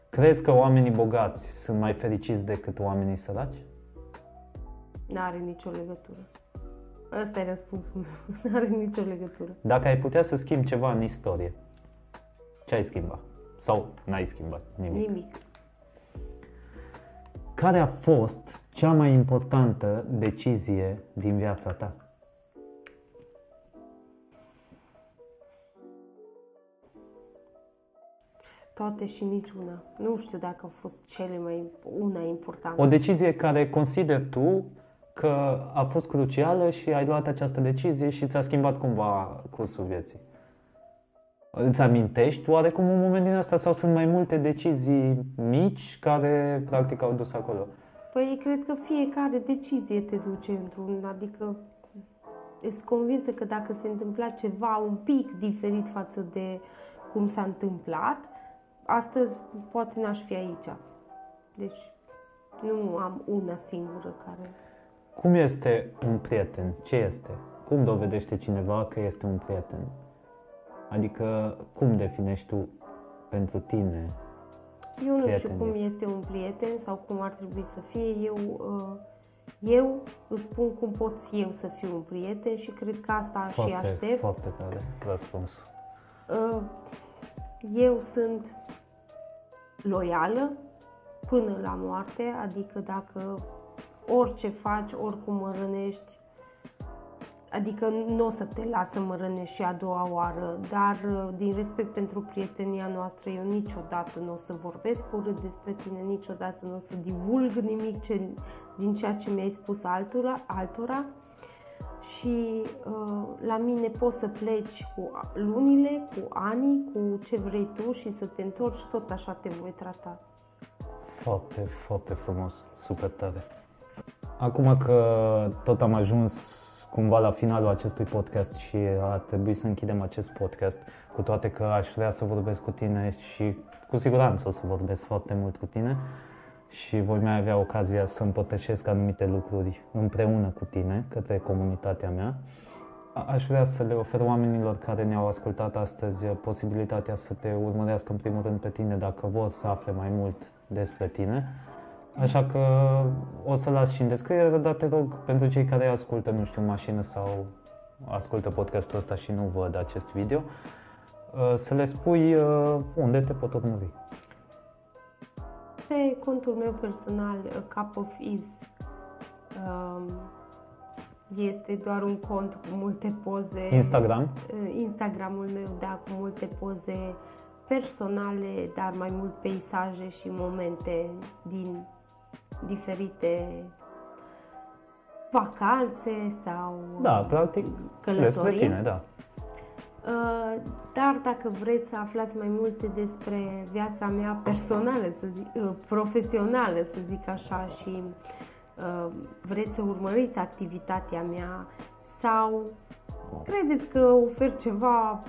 Crezi că oamenii bogați sunt mai fericiți decât oamenii săraci? N-are nicio legătură. Ăsta e răspunsul meu. N-are nicio legătură. Dacă ai putea să schimbi ceva în istorie, ce ai schimba? Sau n-ai schimbat nimic? Nimic. Care a fost cea mai importantă decizie din viața ta? Toate și niciuna. Nu știu dacă au fost cele mai una importantă. O decizie care consideri tu că a fost crucială și ai luat această decizie și ți-a schimbat cumva cursul vieții. Îți amintești oarecum un moment din asta sau sunt mai multe decizii mici care practic au dus acolo? Păi cred că fiecare decizie te duce într-un, adică sunt convinsă că dacă se întâmpla ceva un pic diferit față de cum s-a întâmplat, astăzi poate n-aș fi aici. Deci nu am una singură care... Cum este un prieten? Ce este? Cum dovedește cineva că este un prieten? Adică cum definești tu pentru tine? Eu nu știu Prietenie. cum este un prieten sau cum ar trebui să fie. Eu, uh, eu îți spun cum pot eu să fiu un prieten și cred că asta și Foarte, aștept. foarte tare răspuns. Uh, Eu sunt loială până la moarte, adică dacă orice faci, oricum mă rănești, adică nu o să te las să mă rănești și a doua oară, dar uh, din respect pentru prietenia noastră, eu niciodată nu o să vorbesc urât despre tine, niciodată nu o să divulg nimic ce, din ceea ce mi-ai spus altora, altora și uh, la mine poți să pleci cu lunile, cu anii, cu ce vrei tu și să te întorci, tot așa te voi trata. Foarte, foarte frumos, super tare. Acum că tot am ajuns cumva la finalul acestui podcast și ar trebui să închidem acest podcast, cu toate că aș vrea să vorbesc cu tine și cu siguranță o să vorbesc foarte mult cu tine, și voi mai avea ocazia să împărtășesc anumite lucruri împreună cu tine, către comunitatea mea. Aș vrea să le ofer oamenilor care ne-au ascultat astăzi posibilitatea să te urmărească în primul rând pe tine dacă vor să afle mai mult despre tine. Așa că o să las și în descriere, dar te rog pentru cei care ascultă, nu știu, mașină sau ascultă podcastul ăsta și nu văd acest video, să le spui unde te pot urmări. Pe contul meu personal, Cup of Is, um, este doar un cont cu multe poze. Instagram? Uh, Instagramul meu, da, cu multe poze personale, dar mai mult peisaje și momente din diferite vacanțe sau Da, practic călătorii. despre tine, da. Uh, dar dacă vreți să aflați mai multe despre viața mea personală, să zic, uh, profesională, să zic așa, și uh, vreți să urmăriți activitatea mea sau credeți că ofer ceva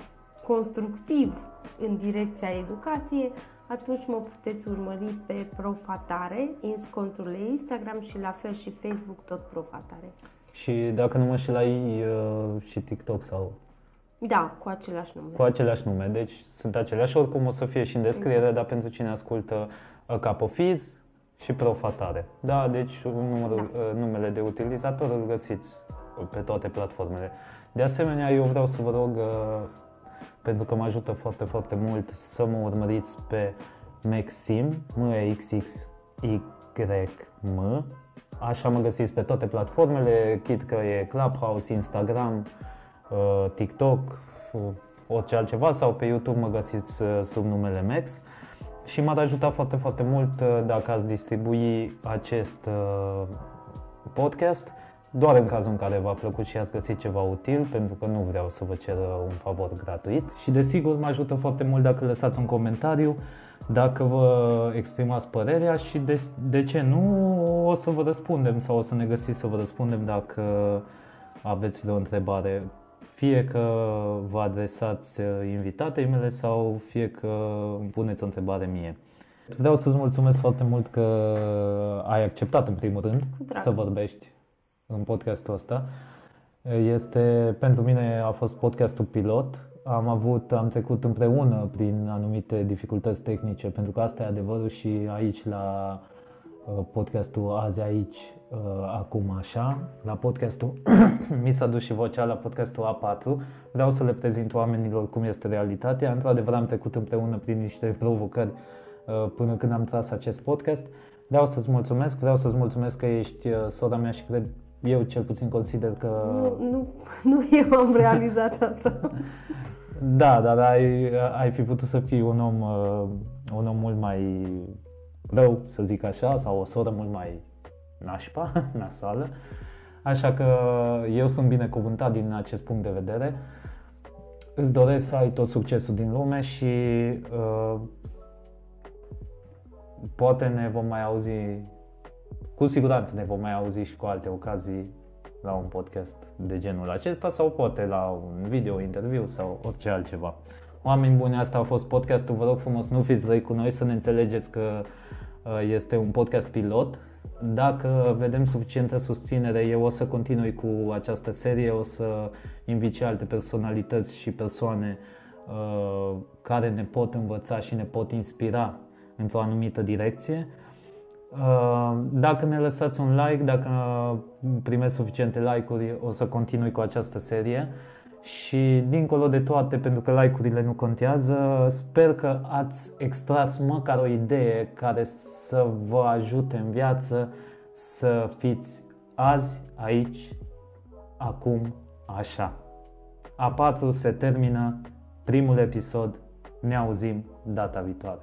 constructiv în direcția educației, atunci mă puteți urmări pe Profatare, în contul Instagram și la fel și Facebook, tot Profatare. Și dacă nu mă și la ei și TikTok sau da, cu același nume. Cu același nume, deci sunt aceleași, oricum o să fie și în descriere, exact. dar pentru cine ascultă Capofiz și Profatare. Da, deci numărul, da. Uh, numele de utilizator îl găsiți pe toate platformele. De asemenea, eu vreau să vă rog, uh, pentru că mă ajută foarte, foarte mult, să mă urmăriți pe Maxim, m e x x y m. Așa mă găsiți pe toate platformele, chit că e Clubhouse, Instagram, Uh, TikTok, uh, orice altceva sau pe YouTube mă găsiți uh, sub numele Max. Și m-ar ajuta foarte, foarte mult dacă ați distribui acest podcast doar în cazul în care v-a plăcut și ați găsit ceva util, pentru că nu vreau să vă cer un favor gratuit. Și desigur mă ajută foarte mult dacă lăsați un comentariu, dacă vă exprimați părerea și de, de ce nu o să vă răspundem sau o să ne găsiți să vă răspundem dacă aveți vreo întrebare fie că vă adresați uh, invitatei mele sau fie că îmi puneți o întrebare mie. Vreau să-ți mulțumesc foarte mult că ai acceptat în primul rând să vorbești în podcastul ăsta. Este, pentru mine a fost podcastul pilot. Am avut, am trecut împreună prin anumite dificultăți tehnice, pentru că asta e adevărul și aici la Uh, podcastul Azi aici, uh, acum așa, la podcastul Mi s-a dus și vocea la podcastul A4. Vreau să le prezint oamenilor cum este realitatea. Într-adevăr am trecut împreună prin niște provocări uh, până când am tras acest podcast. Vreau să-ți mulțumesc, vreau să-ți mulțumesc că ești sora mea și cred eu cel puțin consider că... Nu, nu, nu eu am realizat asta. da, dar ai, ai fi putut să fii un om, un om mult mai rău, să zic așa, sau o soră mult mai nașpa, nasală. Așa că eu sunt binecuvântat din acest punct de vedere. Îți doresc să ai tot succesul din lume și uh, poate ne vom mai auzi, cu siguranță ne vom mai auzi și cu alte ocazii la un podcast de genul acesta sau poate la un video, interviu sau orice altceva. Oameni buni, asta a fost podcastul, vă rog frumos, nu fiți răi cu noi, să ne înțelegeți că Uh, este un podcast pilot. Dacă vedem suficientă susținere, eu o să continui cu această serie, o să invit și alte personalități și persoane uh, care ne pot învăța și ne pot inspira într-o anumită direcție. Uh, dacă ne lăsați un like, dacă primesc suficiente like-uri, o să continui cu această serie și dincolo de toate, pentru că like-urile nu contează, sper că ați extras măcar o idee care să vă ajute în viață să fiți azi, aici, acum, așa. A patru se termină primul episod. Ne auzim data viitoare.